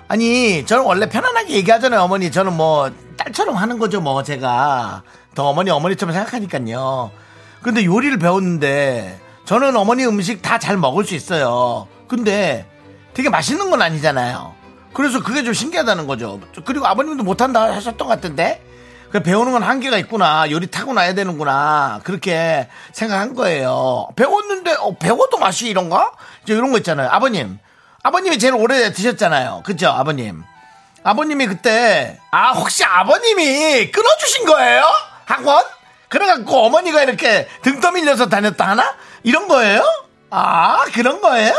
Speaker 1: 아니 저는 원래 편안하게 얘기하잖아요 어머니. 저는 뭐 딸처럼 하는 거죠 뭐 제가. 더 어머니 어머니처럼 생각하니까요. 근데 요리를 배웠는데 저는 어머니 음식 다 잘 먹을 수 있어요. 근데 되게 맛있는 건 아니잖아요. 그래서 그게 좀 신기하다는 거죠. 그리고 아버님도 못한다 하셨던 것 같은데 그 배우는 건 한계가 있구나. 요리 타고나야 되는구나. 그렇게 생각한 거예요. 배웠는데 어, 배워도 맛이 이런가? 이제 이런 거 있잖아요. 아버님. 아버님이 제일 오래 드셨잖아요. 그죠 아버님? 아버님이 그때 아 혹시 아버님이 끊어주신 거예요? 학원? 그래갖고 어머니가 이렇게 등 떠밀려서 다녔다 하나? 이런 거예요? 아 그런 거예요?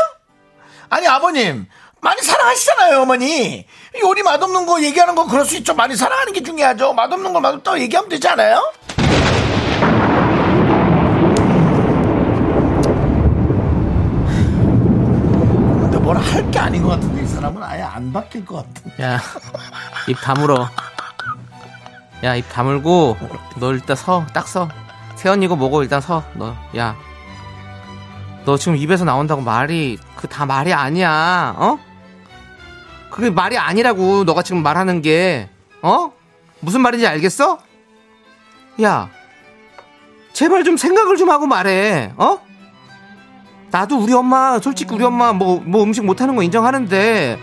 Speaker 1: 아니 아버님 많이 사랑하시잖아요 어머니 요리 맛없는 거 얘기하는 거 그럴 수 있죠 많이 사랑하는 게 중요하죠 맛없는 걸 맛없다고 얘기하면 되지 않아요? 근데 뭘 할 게 아닌 것 같은데 이 사람은 아예 안 바뀔 것 같은데
Speaker 2: 야, 입 다물어. 야, 입 다물고, 너 일단 서, 딱 서. 세연 이거 뭐고 일단 서. 너, 야. 너 지금 입에서 나온다고 말이 그 다 말이 아니야. 어? 그게 말이 아니라고 너가 지금 말하는 게 어? 무슨 말인지 알겠어? 야. 제발 좀 생각을 좀 하고 말해. 어? 나도 우리 엄마 솔직히 우리 엄마 뭐 뭐 음식 못하는 거 인정하는데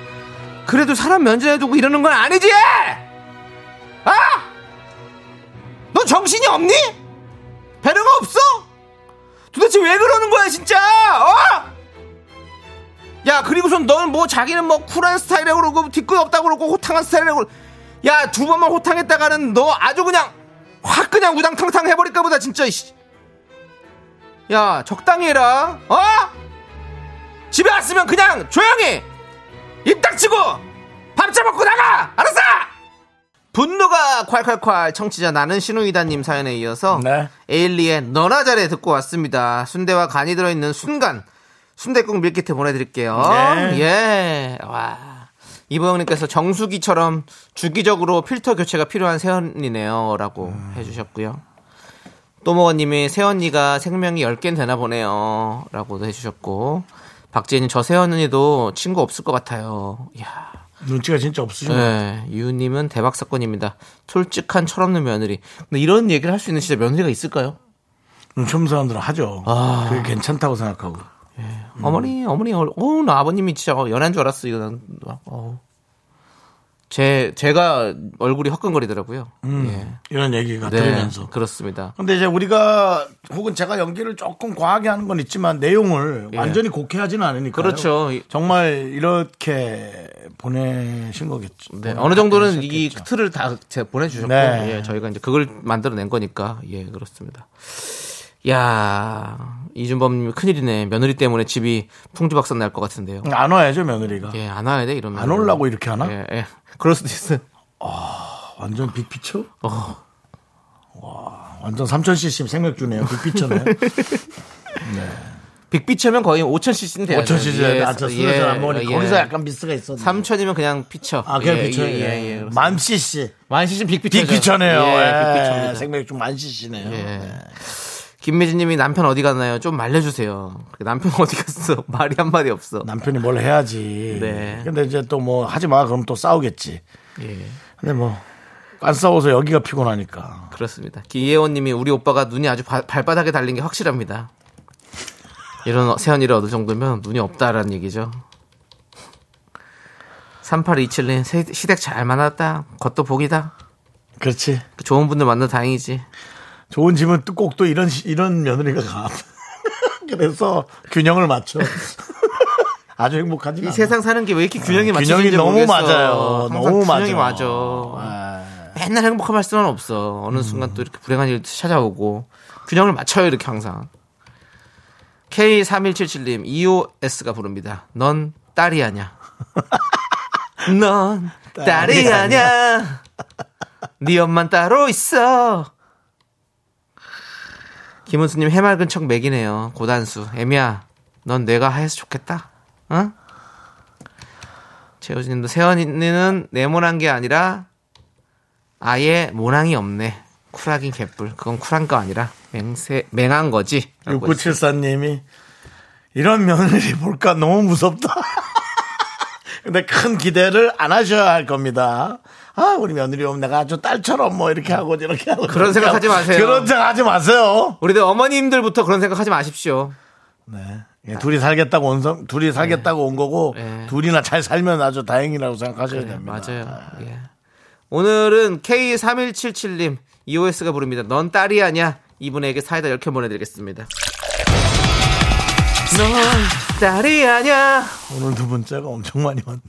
Speaker 2: 그래도 사람 면전에 두고 이러는 건 아니지? 아? 너 정신이 없니? 배려가 없어? 도대체 왜 그러는 거야 진짜? 어? 야 그리고선 너는 뭐 자기는 뭐 쿨한 스타일이라고 그러고 뒤끝 없다고 그러고 호탕한 스타일이라고 야두 번만 호탕했다가는 너 아주 그냥 확 그냥 우당탕탕 해버릴까 보다 진짜 이씨. 야 적당히 해라 어? 집에 왔으면 그냥 조용히 입 닥치고 밥 처먹고 나가 알았어? 분노가 콸콸콸 청취자 나는 신우이다님 사연에 이어서
Speaker 1: 네.
Speaker 2: 에일리의 너나 잘해 듣고 왔습니다 순대와 간이 들어있는 순간 순대국 밀키트 보내드릴게요
Speaker 1: 네.
Speaker 2: 예. 와 이보영님께서 정수기처럼 주기적으로 필터 교체가 필요한 세연이네요 라고 해주셨고요 또모어님이 세연이가 생명이 10개는 되나 보네요. 라고도 해주셨고, 박재희님, 저 세연이도 친구 없을 것 같아요. 이야.
Speaker 1: 눈치가 진짜 없으신 거
Speaker 2: 네, 유님은 대박 사건입니다. 솔직한 철없는 며느리. 근데 이런 얘기를 할 수 있는 진짜 며느리가 있을까요?
Speaker 1: 눈치 없는 사람들은 하죠.
Speaker 2: 아.
Speaker 1: 그게 괜찮다고 생각하고.
Speaker 2: 어머니, 어머니, 어, 어, 나 아버님이 진짜 연한 줄 알았어. 이거 난, 어. 제, 제가 얼굴이 화끈거리더라고요. 예.
Speaker 1: 이런 얘기가
Speaker 2: 네,
Speaker 1: 들으면서.
Speaker 2: 그렇습니다.
Speaker 1: 근데 이제 우리가 혹은 제가 연기를 조금 과하게 하는 건 있지만 내용을
Speaker 2: 예.
Speaker 1: 완전히 곡해 하지는 않으니까.
Speaker 2: 그렇죠.
Speaker 1: 정말 이렇게 보내신 거겠죠.
Speaker 2: 네, 어느 정도는 이. 틀을 다 보내주셨고,
Speaker 1: 네.
Speaker 2: 예, 저희가 이제 그걸 만들어낸 거니까, 예, 그렇습니다. 야 이준범님 큰일이네. 며느리 때문에 집이 풍주박산 날 것 같은데요.
Speaker 1: 안 와야죠 며느리가.
Speaker 2: 예, 안 와야 돼, 이러면.
Speaker 1: 안 오려고 이렇게 하나?
Speaker 2: 예, 예. 그럴 수도 있어요.
Speaker 1: 완전 빅피처?
Speaker 2: 어,
Speaker 1: 와, 완전 3000cc 생맥주네요. 빅피처네.
Speaker 2: 빅비처면 거의 5,000cc는 돼요.
Speaker 1: 5000cc. 아, 저 술을 잘안 먹으니 거기서 약간 미스가 있었네.
Speaker 2: 3,000이면 그냥 피처.
Speaker 1: 아, 그냥
Speaker 2: 예,
Speaker 1: 피처.
Speaker 2: 예, 예, 예.
Speaker 1: 만 cc.
Speaker 2: 만CC는 빅비처죠.
Speaker 1: 빅피처네요.
Speaker 2: 예,
Speaker 1: 예,
Speaker 2: 빅비처입니다.
Speaker 1: 생맥주 만 cc네요.
Speaker 2: 예. 김매진님이 남편 어디 갔나요? 좀 말려주세요. 남편 어디 갔어? 말이 한 마디 없어.
Speaker 1: 남편이 뭘 해야지.
Speaker 2: 네.
Speaker 1: 근데 이제 또 뭐 하지 마. 그럼 또 싸우겠지.
Speaker 2: 예.
Speaker 1: 근데 뭐 안 싸워서 여기가 피곤하니까.
Speaker 2: 그렇습니다. 기예원님이 우리 오빠가 눈이 아주 바- 발바닥에 달린 게 확실합니다. 이런 세연이를 얻을 정도면 눈이 없다라는 얘기죠. 3827님 시댁 잘 만났다. 겉도 복이다.
Speaker 1: 그렇지.
Speaker 2: 좋은 분들 만나 다행이지.
Speaker 1: 좋은 집은 또 꼭 또 이런 시- 이런 며느리가 가. 그래서 균형을 맞춰. 아주 행복하지.
Speaker 2: 이 세상 사는 게 왜 이렇게 균형이
Speaker 1: 균형이
Speaker 2: 맞춰진지
Speaker 1: 너무
Speaker 2: 모르겠어.
Speaker 1: 맞아요. 너무
Speaker 2: 균형이
Speaker 1: 맞아.
Speaker 2: 맞아. 맨날 행복할 수는 없어. 어느 순간 또 이렇게 불행한 일도 찾아오고 균형을 맞춰요 이렇게 항상. K3177님 EOS가 부릅니다. 넌 딸이 아냐. 넌 딸이 아냐. 네 엄만 따로 있어. 김은수님 해맑은 척 맥이네요. 고단수. 애미야, 넌 내가 하해서 좋겠다. 응? 최호진님도 세연이는 네모난 게 아니라 아예 모낭이 없네. 쿨하긴 개뿔. 그건 쿨한 거 아니라 맹세 맹한 거지. 라고 했어요.
Speaker 1: 6974님이 이런 며느리 볼까 너무 무섭다. 근데 큰 기대를 안 하셔야 할 겁니다. 아, 우리 며느리 오면 내가 아주 딸처럼 뭐 이렇게 하고 이렇게 하고.
Speaker 2: 그런 생각 하지
Speaker 1: 하고.
Speaker 2: 마세요.
Speaker 1: 그런 생각 하지 마세요.
Speaker 2: 우리들 어머님들부터 그런 생각 하지 마십시오.
Speaker 1: 네. 예, 둘이 살겠다고 온, 성- 둘이 살겠다고 온 거고,
Speaker 2: 네.
Speaker 1: 둘이나 잘 살면 아주 다행이라고 생각하셔야
Speaker 2: 네,
Speaker 1: 됩니다.
Speaker 2: 맞아요. 예. 오늘은 K3177님 EOS가 부릅니다. 넌 딸이 아냐? 이분에게 사이다 10개 보내드리겠습니다. 넌 딸이 아냐?
Speaker 1: 오늘 두 번째가 엄청 많이 왔네.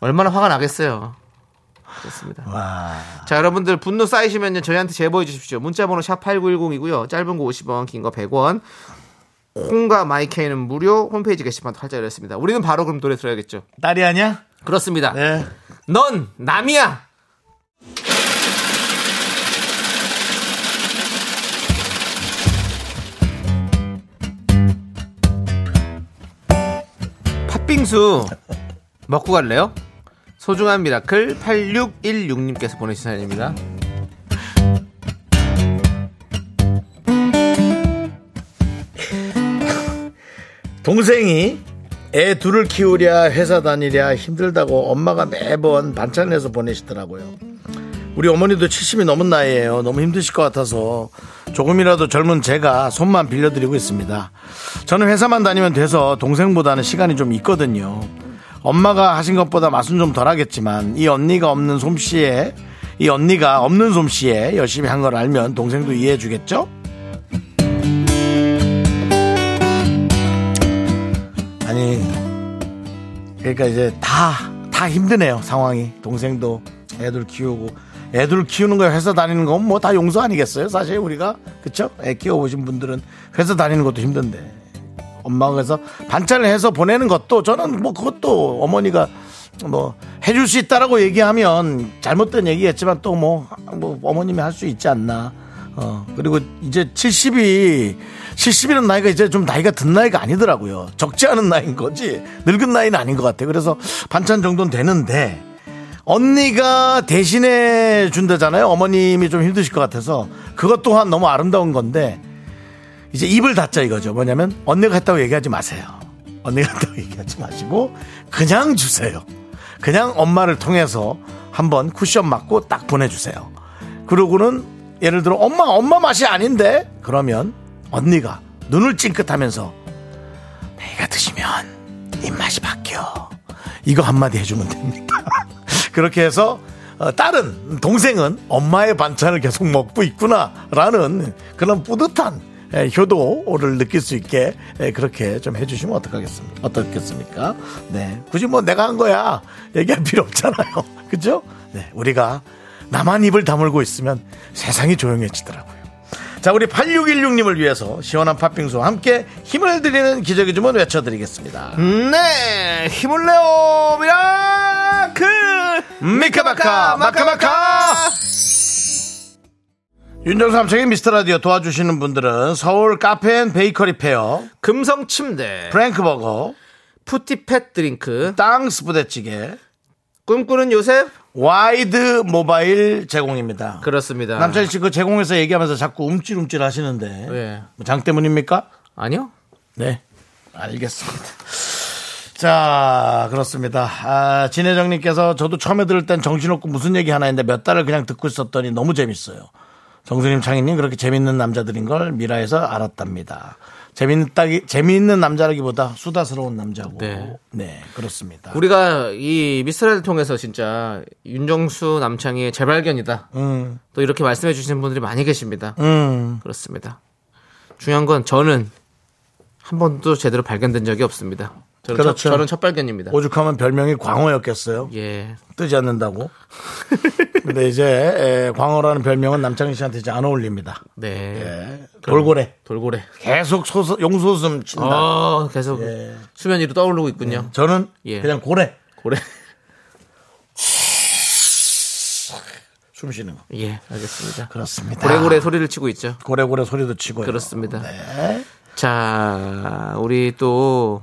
Speaker 2: 얼마나 화가 나겠어요. 그렇습니다.
Speaker 1: 와.
Speaker 2: 자, 여러분들 분노 쌓이시면 저희한테 제보해 주십시오. 문자 번호 샵 8910이고요. 짧은 거 50원, 긴 거 100원. 콩과 마이케이는 무료 홈페이지 게시판 활짝 열렸습니다. 우리는 바로 그럼 노래 들어야겠죠.
Speaker 1: 딸이 아니야?
Speaker 2: 그렇습니다.
Speaker 1: 네.
Speaker 2: 넌 남이야. 팥빙수 먹고 갈래요? 소중한 미라클 8616님께서 보내신 사연입니다.
Speaker 1: 동생이 애 둘을 키우랴 회사 다니랴 힘들다고 엄마가 매번 반찬해서 보내시더라고요. 우리 어머니도 70이 넘은 나이에요. 너무 힘드실 것 같아서 조금이라도 젊은 제가 손만 빌려드리고 있습니다. 저는 회사만 다니면 돼서 동생보다는 시간이 좀 있거든요. 엄마가 하신 것보다 맛은 좀 덜하겠지만 이 언니가 없는 솜씨에 이 언니가 없는 솜씨에 열심히 한 걸 알면 동생도 이해해 주겠죠? 아니 그러니까 이제 다 다 힘드네요 상황이. 동생도 애들 키우고. 애들 키우는 거 회사 다니는 건 뭐 다 용서 아니겠어요 사실 우리가? 그쵸? 애 키워보신 분들은 회사 다니는 것도 힘든데 엄마가 그래서 반찬을 해서 보내는 것도 저는 뭐 그것도 어머니가 뭐 해줄 수 있다라고 얘기하면 잘못된 얘기겠지만 또뭐 뭐 어머님이 할 수 있지 않나. 어 그리고 이제 70이 70이라는 나이가 이제 좀 나이가 든 나이가 아니더라고요. 적지 않은 나이인 거지. 늙은 나이는 아닌 것 같아요. 그래서 반찬 정도는 되는데 언니가 대신해 준다잖아요. 어머님이 좀 힘드실 것 같아서. 그것 또한 너무 아름다운 건데 이제 입을 닫자 이거죠. 뭐냐면 언니가 했다고 얘기하지 마세요. 언니가 했다고 얘기하지 마시고 그냥 주세요. 그냥 엄마를 통해서 한번 쿠션 맞고 딱 보내주세요. 그러고는 예를 들어 엄마 엄마 맛이 아닌데 그러면 언니가 눈을 찡긋하면서 내가 드시면 입맛이 바뀌어. 이거 한마디 해주면 됩니다. 그렇게 해서 어, 딸은 동생은 엄마의 반찬을 계속 먹고 있구나라는 그런 뿌듯한 예, 효도를 느낄 수 있게 예, 그렇게 좀 해주시면 어떡하겠습니까? 어떻겠습니까? 네, 굳이 뭐 내가 한 거야 얘기할 필요 없잖아요. 그죠? 네, 우리가 나만 입을 다물고 있으면 세상이 조용해지더라고요. 자, 우리 8616님을 위해서 시원한 팥빙수와 함께 힘을 드리는 기적의 주문 외쳐드리겠습니다.
Speaker 2: 네, 힘을 내요, 미라클!
Speaker 1: 미카마카 마카마카 윤정수 남창희의 미스터라디오 도와주시는 분들은 서울 카페 앤 베이커리 페어
Speaker 2: 금성 침대,
Speaker 1: 프랭크버거
Speaker 2: 푸티팻 드링크,
Speaker 1: 땅스 부대찌개
Speaker 2: 꿈꾸는 요셉?
Speaker 1: 와이드 모바일 제공입니다
Speaker 2: 그렇습니다.
Speaker 1: 남창희 씨그 제공해서 얘기하면서 자꾸 움찔움찔 하시는데
Speaker 2: 왜?
Speaker 1: 뭐장 때문입니까?
Speaker 2: 아니요?
Speaker 1: 네 알겠습니다 자 그렇습니다 아, 진혜정님께서 저도 처음에 들을 땐 정신없고 무슨 얘기 하나 했는데 몇 달을 그냥 듣고 있었더니 너무 재밌어요 정수님 창희님 그렇게 재밌는 남자들인 걸 미라에서 알았답니다 재밌다기 재미있는 남자라기보다 수다스러운 남자고
Speaker 2: 네.
Speaker 1: 네, 그렇습니다
Speaker 2: 우리가 이 미스라를 통해서 진짜 윤정수 남창희의 재발견이다.
Speaker 1: 음,
Speaker 2: 또 이렇게 말씀해 주시는 분들이 많이 계십니다.
Speaker 1: 음.
Speaker 2: 그렇습니다. 중요한 건 저는 한 번도 제대로 발견된 적이 없습니다. 저는,
Speaker 1: 그렇죠.
Speaker 2: 첫, 저는 첫 발견입니다.
Speaker 1: 오죽하면 별명이 광어였겠어요
Speaker 2: 예.
Speaker 1: 뜨지 않는다고 근데 이제 에, 광어라는 별명은 남창희 씨한테 이제 안 어울립니다
Speaker 2: 네.
Speaker 1: 예, 돌고래
Speaker 2: 돌고래.
Speaker 1: 계속 소서, 용소숨 친다
Speaker 2: 어, 계속
Speaker 1: 예.
Speaker 2: 수면 위로 떠오르고 있군요.
Speaker 1: 저는
Speaker 2: 예.
Speaker 1: 그냥 고래
Speaker 2: 고래.
Speaker 1: 숨 쉬는 거
Speaker 2: 예, 알겠습니다.
Speaker 1: 그렇습니다.
Speaker 2: 고래고래 소리를 치고 있죠.
Speaker 1: 고래고래 소리도 치고요.
Speaker 2: 그렇습니다.
Speaker 1: 네.
Speaker 2: 자, 우리 또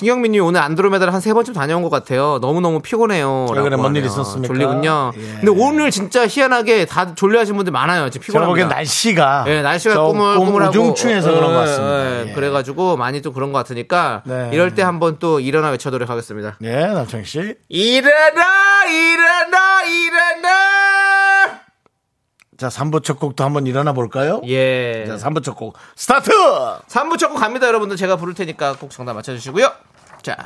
Speaker 2: 신경민님 오늘 안드로메다를 한 세 번쯤 다녀온 것 같아요. 너무 너무 피곤해요.
Speaker 1: 최근에
Speaker 2: 라고
Speaker 1: 뭔일
Speaker 2: 하네요.
Speaker 1: 있었습니까?
Speaker 2: 졸리군요.
Speaker 1: 예.
Speaker 2: 근데 오늘 진짜 희한하게 다 졸려하신 분들 많아요. 지금 피곤합니다.
Speaker 1: 보기엔 날씨가
Speaker 2: 예, 날씨가
Speaker 1: 조금
Speaker 2: 꾸물꾸물하고
Speaker 1: 우중충해서 그런 것
Speaker 2: 예,
Speaker 1: 같습니다.
Speaker 2: 예,
Speaker 1: 예.
Speaker 2: 그래가지고 많이 또 그런 것 같으니까
Speaker 1: 네.
Speaker 2: 이럴 때 한번 또 일어나 외쳐도록 하겠습니다.
Speaker 1: 예, 남창희 씨.
Speaker 2: 일어나, 일어나, 일어나.
Speaker 1: 자, 3부 첫 곡도 한번 일어나 볼까요?
Speaker 2: 예.
Speaker 1: 자, 3부 첫 곡 스타트!
Speaker 2: 3부 첫 곡 갑니다, 여러분들. 제가 부를 테니까 꼭 정답 맞춰주시고요. 자,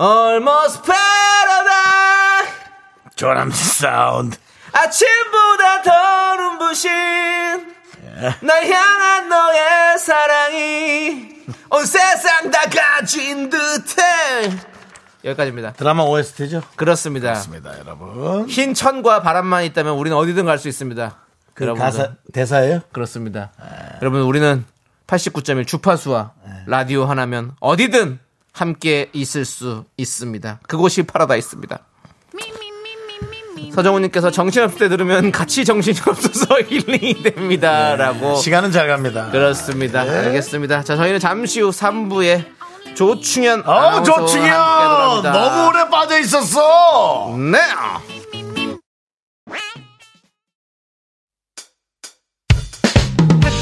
Speaker 2: Almost Paradise.
Speaker 1: 조남지 사운드.
Speaker 2: 아침보다 더 눈부신 날 향한 너의 사랑이 온 세상 다 가진 듯해 여기까지입니다
Speaker 1: 드라마 OST죠?
Speaker 2: 그렇습니다
Speaker 1: 맞습니다, 여러분.
Speaker 2: 흰 천과 바람만 있다면 우리는 어디든 갈 수 있습니다
Speaker 1: 그. 가사, 대사예요?
Speaker 2: 그렇습니다 여러분 우리는 89.1 주파수와 라디오 하나면 어디든 함께 있을 수 있습니다 그곳이 파라다이스입니다 서정훈님께서 정신없을 때 들으면 같이 정신이 없어서 힐링이 됩니다. 라고.
Speaker 1: 시간은 잘 갑니다.
Speaker 2: 어. 그렇습니다. 알겠습니다. 자, 저희는 잠시 후 3부에 조충현.
Speaker 1: 어, 조충현! 너무 오래 빠져 있었어!
Speaker 2: 네!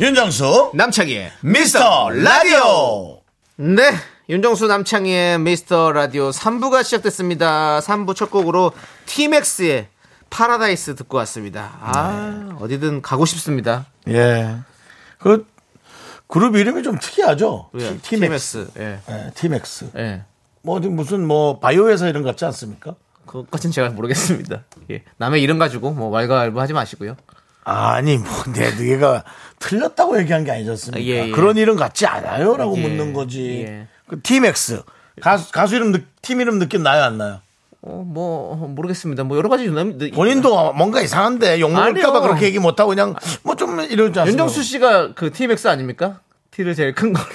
Speaker 1: 윤정수
Speaker 2: 남창희의
Speaker 1: 미스터 라디오
Speaker 2: 네. 윤정수 남창희의 미스터 라디오 3부가 시작됐습니다. 3부 첫 곡으로 티맥스의 파라다이스 듣고 왔습니다. 아, 어디든 가고 싶습니다.
Speaker 1: 예. 그 그룹 이름이 좀 특이하죠.
Speaker 2: 예,
Speaker 1: 티- 티맥스.
Speaker 2: 예.
Speaker 1: 예, 티맥스.
Speaker 2: 예.
Speaker 1: 뭐 어디 무슨 뭐 바이오 회사 이름 같지 않습니까?
Speaker 2: 그것까진 제가 모르겠습니다. 예. 남의 이름 가지고 뭐 왈가왈부 하지 마시고요.
Speaker 1: 아니 뭐내 네가 틀렸다고 얘기한 게 아니었습니까?
Speaker 2: 예, 예.
Speaker 1: 그런 이름 같지 않아요 라고
Speaker 2: 예,
Speaker 1: 묻는 거지.
Speaker 2: 예.
Speaker 1: 그 티맥스 가수 가수 이름 느- 팀 이름 느낌 나요 안 나요?
Speaker 2: 어, 뭐 모르겠습니다. 뭐 여러 가지 남-
Speaker 1: 본인도 뭔가 이상한데 욕 먹을까봐. 그렇게 얘기 못하고 그냥 뭐 좀 이러지 않습니까?
Speaker 2: 윤정수 씨가 그 티맥스 아닙니까? 티를 제일 큰 걸로.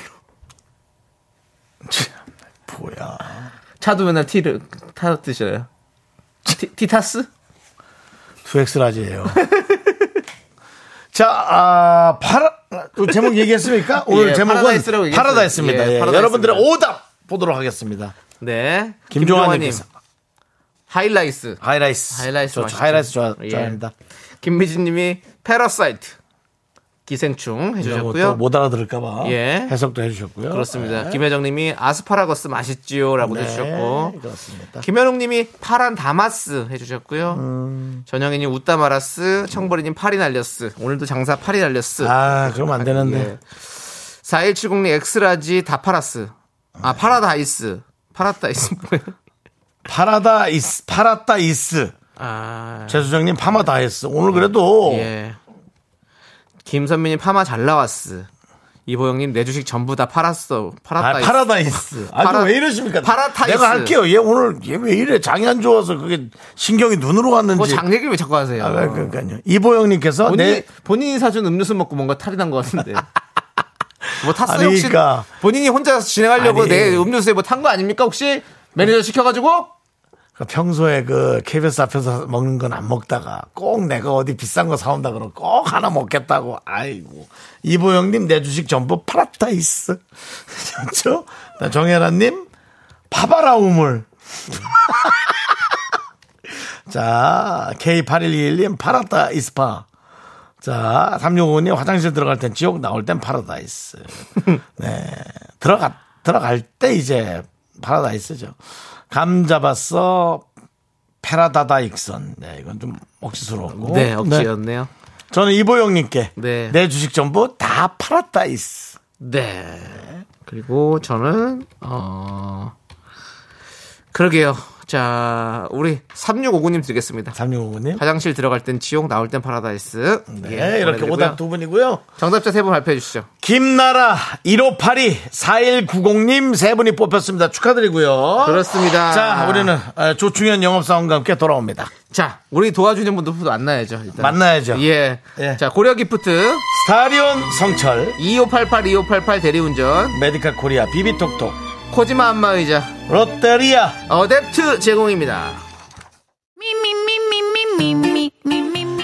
Speaker 1: 뭐야?
Speaker 2: 차도 맨날 티를 타 드셔요. 티, 티 타스?
Speaker 1: two X large예요. 자, 아, 파라 또 제목 얘기했습니까? 오늘
Speaker 2: 예,
Speaker 1: 제목은
Speaker 2: 파라다이스라고 얘기했어요.
Speaker 1: 파라다이스입니다.
Speaker 2: 예,
Speaker 1: 예,
Speaker 2: 파라다이스입니다.
Speaker 1: 여러분들의 오답 보도록 하겠습니다.
Speaker 2: 네.
Speaker 1: 김종환님께서
Speaker 2: 하이라이스.
Speaker 1: 하이라이스,
Speaker 2: 하이라이스
Speaker 1: 좋죠. 하이라이스 좋아,
Speaker 2: 예.
Speaker 1: 좋아합니다.
Speaker 2: 김미진 님이 Parasite. 기생충
Speaker 1: 이런
Speaker 2: 해주셨고요.
Speaker 1: 못 알아들을까봐
Speaker 2: 예.
Speaker 1: 해석도 해주셨고요.
Speaker 2: 그렇습니다.
Speaker 1: 네.
Speaker 2: 김혜정님이 아스파라거스 맛있지요라고
Speaker 1: 네,
Speaker 2: 해주셨고
Speaker 1: 그렇습니다.
Speaker 2: 김현웅님이 파란 다마스 해주셨고요.
Speaker 1: 음.
Speaker 2: 전영희님 웃다 말았스, 청버리님 파리 날렸스. 오늘도 장사 파리 날렸스.
Speaker 1: 아, 그럼 안 되는데.
Speaker 2: 예. 4170님 X large 다 팔았스. 아 파라다이스. 파라다이스 뭐예요?
Speaker 1: 파라다이스, 파라다이스.
Speaker 2: 아
Speaker 1: 재수정님 파마 다 했어. 오늘 그래도
Speaker 2: 예. 김선미님 파마 잘 나왔스. 이보영님 내 주식 전부 다 팔았어.
Speaker 1: 아,
Speaker 2: 파라다이스.
Speaker 1: 파라다이스. 아주
Speaker 2: 파라-
Speaker 1: 왜 이러십니까?
Speaker 2: 파라타이스.
Speaker 1: 내가 할게요. 얘 오늘 얘 왜 이래? 장이 안 좋아서 그게 신경이 눈으로 갔는지.
Speaker 2: 뭐장 얘기를 왜 자꾸 하세요?
Speaker 1: 아, 그러니까요. 이보영님께서
Speaker 2: 본인이,
Speaker 1: 내
Speaker 2: 본인이 사준 음료수 먹고 뭔가 탈이 난 것 같은데. 뭐 탔어요
Speaker 1: 아니,
Speaker 2: 혹시?
Speaker 1: 그러니까.
Speaker 2: 본인이 혼자 진행하려고
Speaker 1: 아니.
Speaker 2: 내 음료수에 뭐 탄 거 아닙니까 혹시? 매니저 시켜가지고?
Speaker 1: 그 평소에 그 KBS 앞에서 먹는 건 안 먹다가 꼭 내가 어디 비싼 거 사온다 그러면 꼭 하나 먹겠다고. 아이고. 이보영님 내 주식 전부 있어. 그렇죠? 정혜라님 파바라 우물. 자, K8121님 팔았다 이스파. 자, 365님 화장실 들어갈 땐 지옥 나올 땐 파라다이스. 네. 들어가, 들어갈 때 이제 파라다이스죠. 감 잡았어. 페라다다 익선. 네, 이건 좀 억지스러웠고.
Speaker 2: 네, 억지였네요.
Speaker 1: 저는 이보영님께
Speaker 2: 네.
Speaker 1: 내 주식 전부 다 팔았다이스.
Speaker 2: 네. 그리고 저는 어 그러게요. 자, 우리 3659님 드리겠습니다.
Speaker 1: 3659님.
Speaker 2: 화장실 들어갈 땐 지옥, 나올 땐 파라다이스.
Speaker 1: 네,
Speaker 2: 예,
Speaker 1: 이렇게. 오답 두 분이고요.
Speaker 2: 정답자 세 분 발표해 주시죠.
Speaker 1: 김나라 1582 4190님 세 분이 뽑혔습니다. 축하드리고요.
Speaker 2: 그렇습니다.
Speaker 1: 자, 우리는 어, 조충현 영업사원과 함께 돌아옵니다.
Speaker 2: 자, 우리 도와주는 분들 만나야죠. 일단.
Speaker 1: 만나야죠.
Speaker 2: 예.
Speaker 1: 예.
Speaker 2: 자, 고려 기프트
Speaker 1: 스타리온 성철
Speaker 2: 2588 2588 대리운전
Speaker 1: 메디카 코리아 비비톡톡
Speaker 2: 코지마 안마의자.
Speaker 1: 롯데리아.
Speaker 2: 어댑트 제공입니다.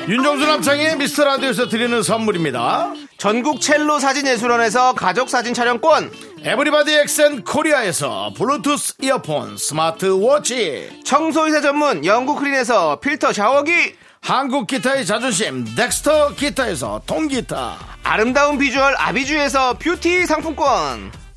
Speaker 1: 윤정수 남창의 미스터 라디오에서 드리는 선물입니다.
Speaker 2: 전국 첼로 사진예술원에서 가족사진 촬영권.
Speaker 1: 에브리바디 엑센 코리아에서 블루투스 이어폰 스마트워치.
Speaker 2: 청소이사 전문 영국 크린에서 필터 샤워기.
Speaker 1: 한국 기타의 자존심 덱스터 기타에서 통기타.
Speaker 2: 아름다운 비주얼 아비주에서 뷰티 상품권.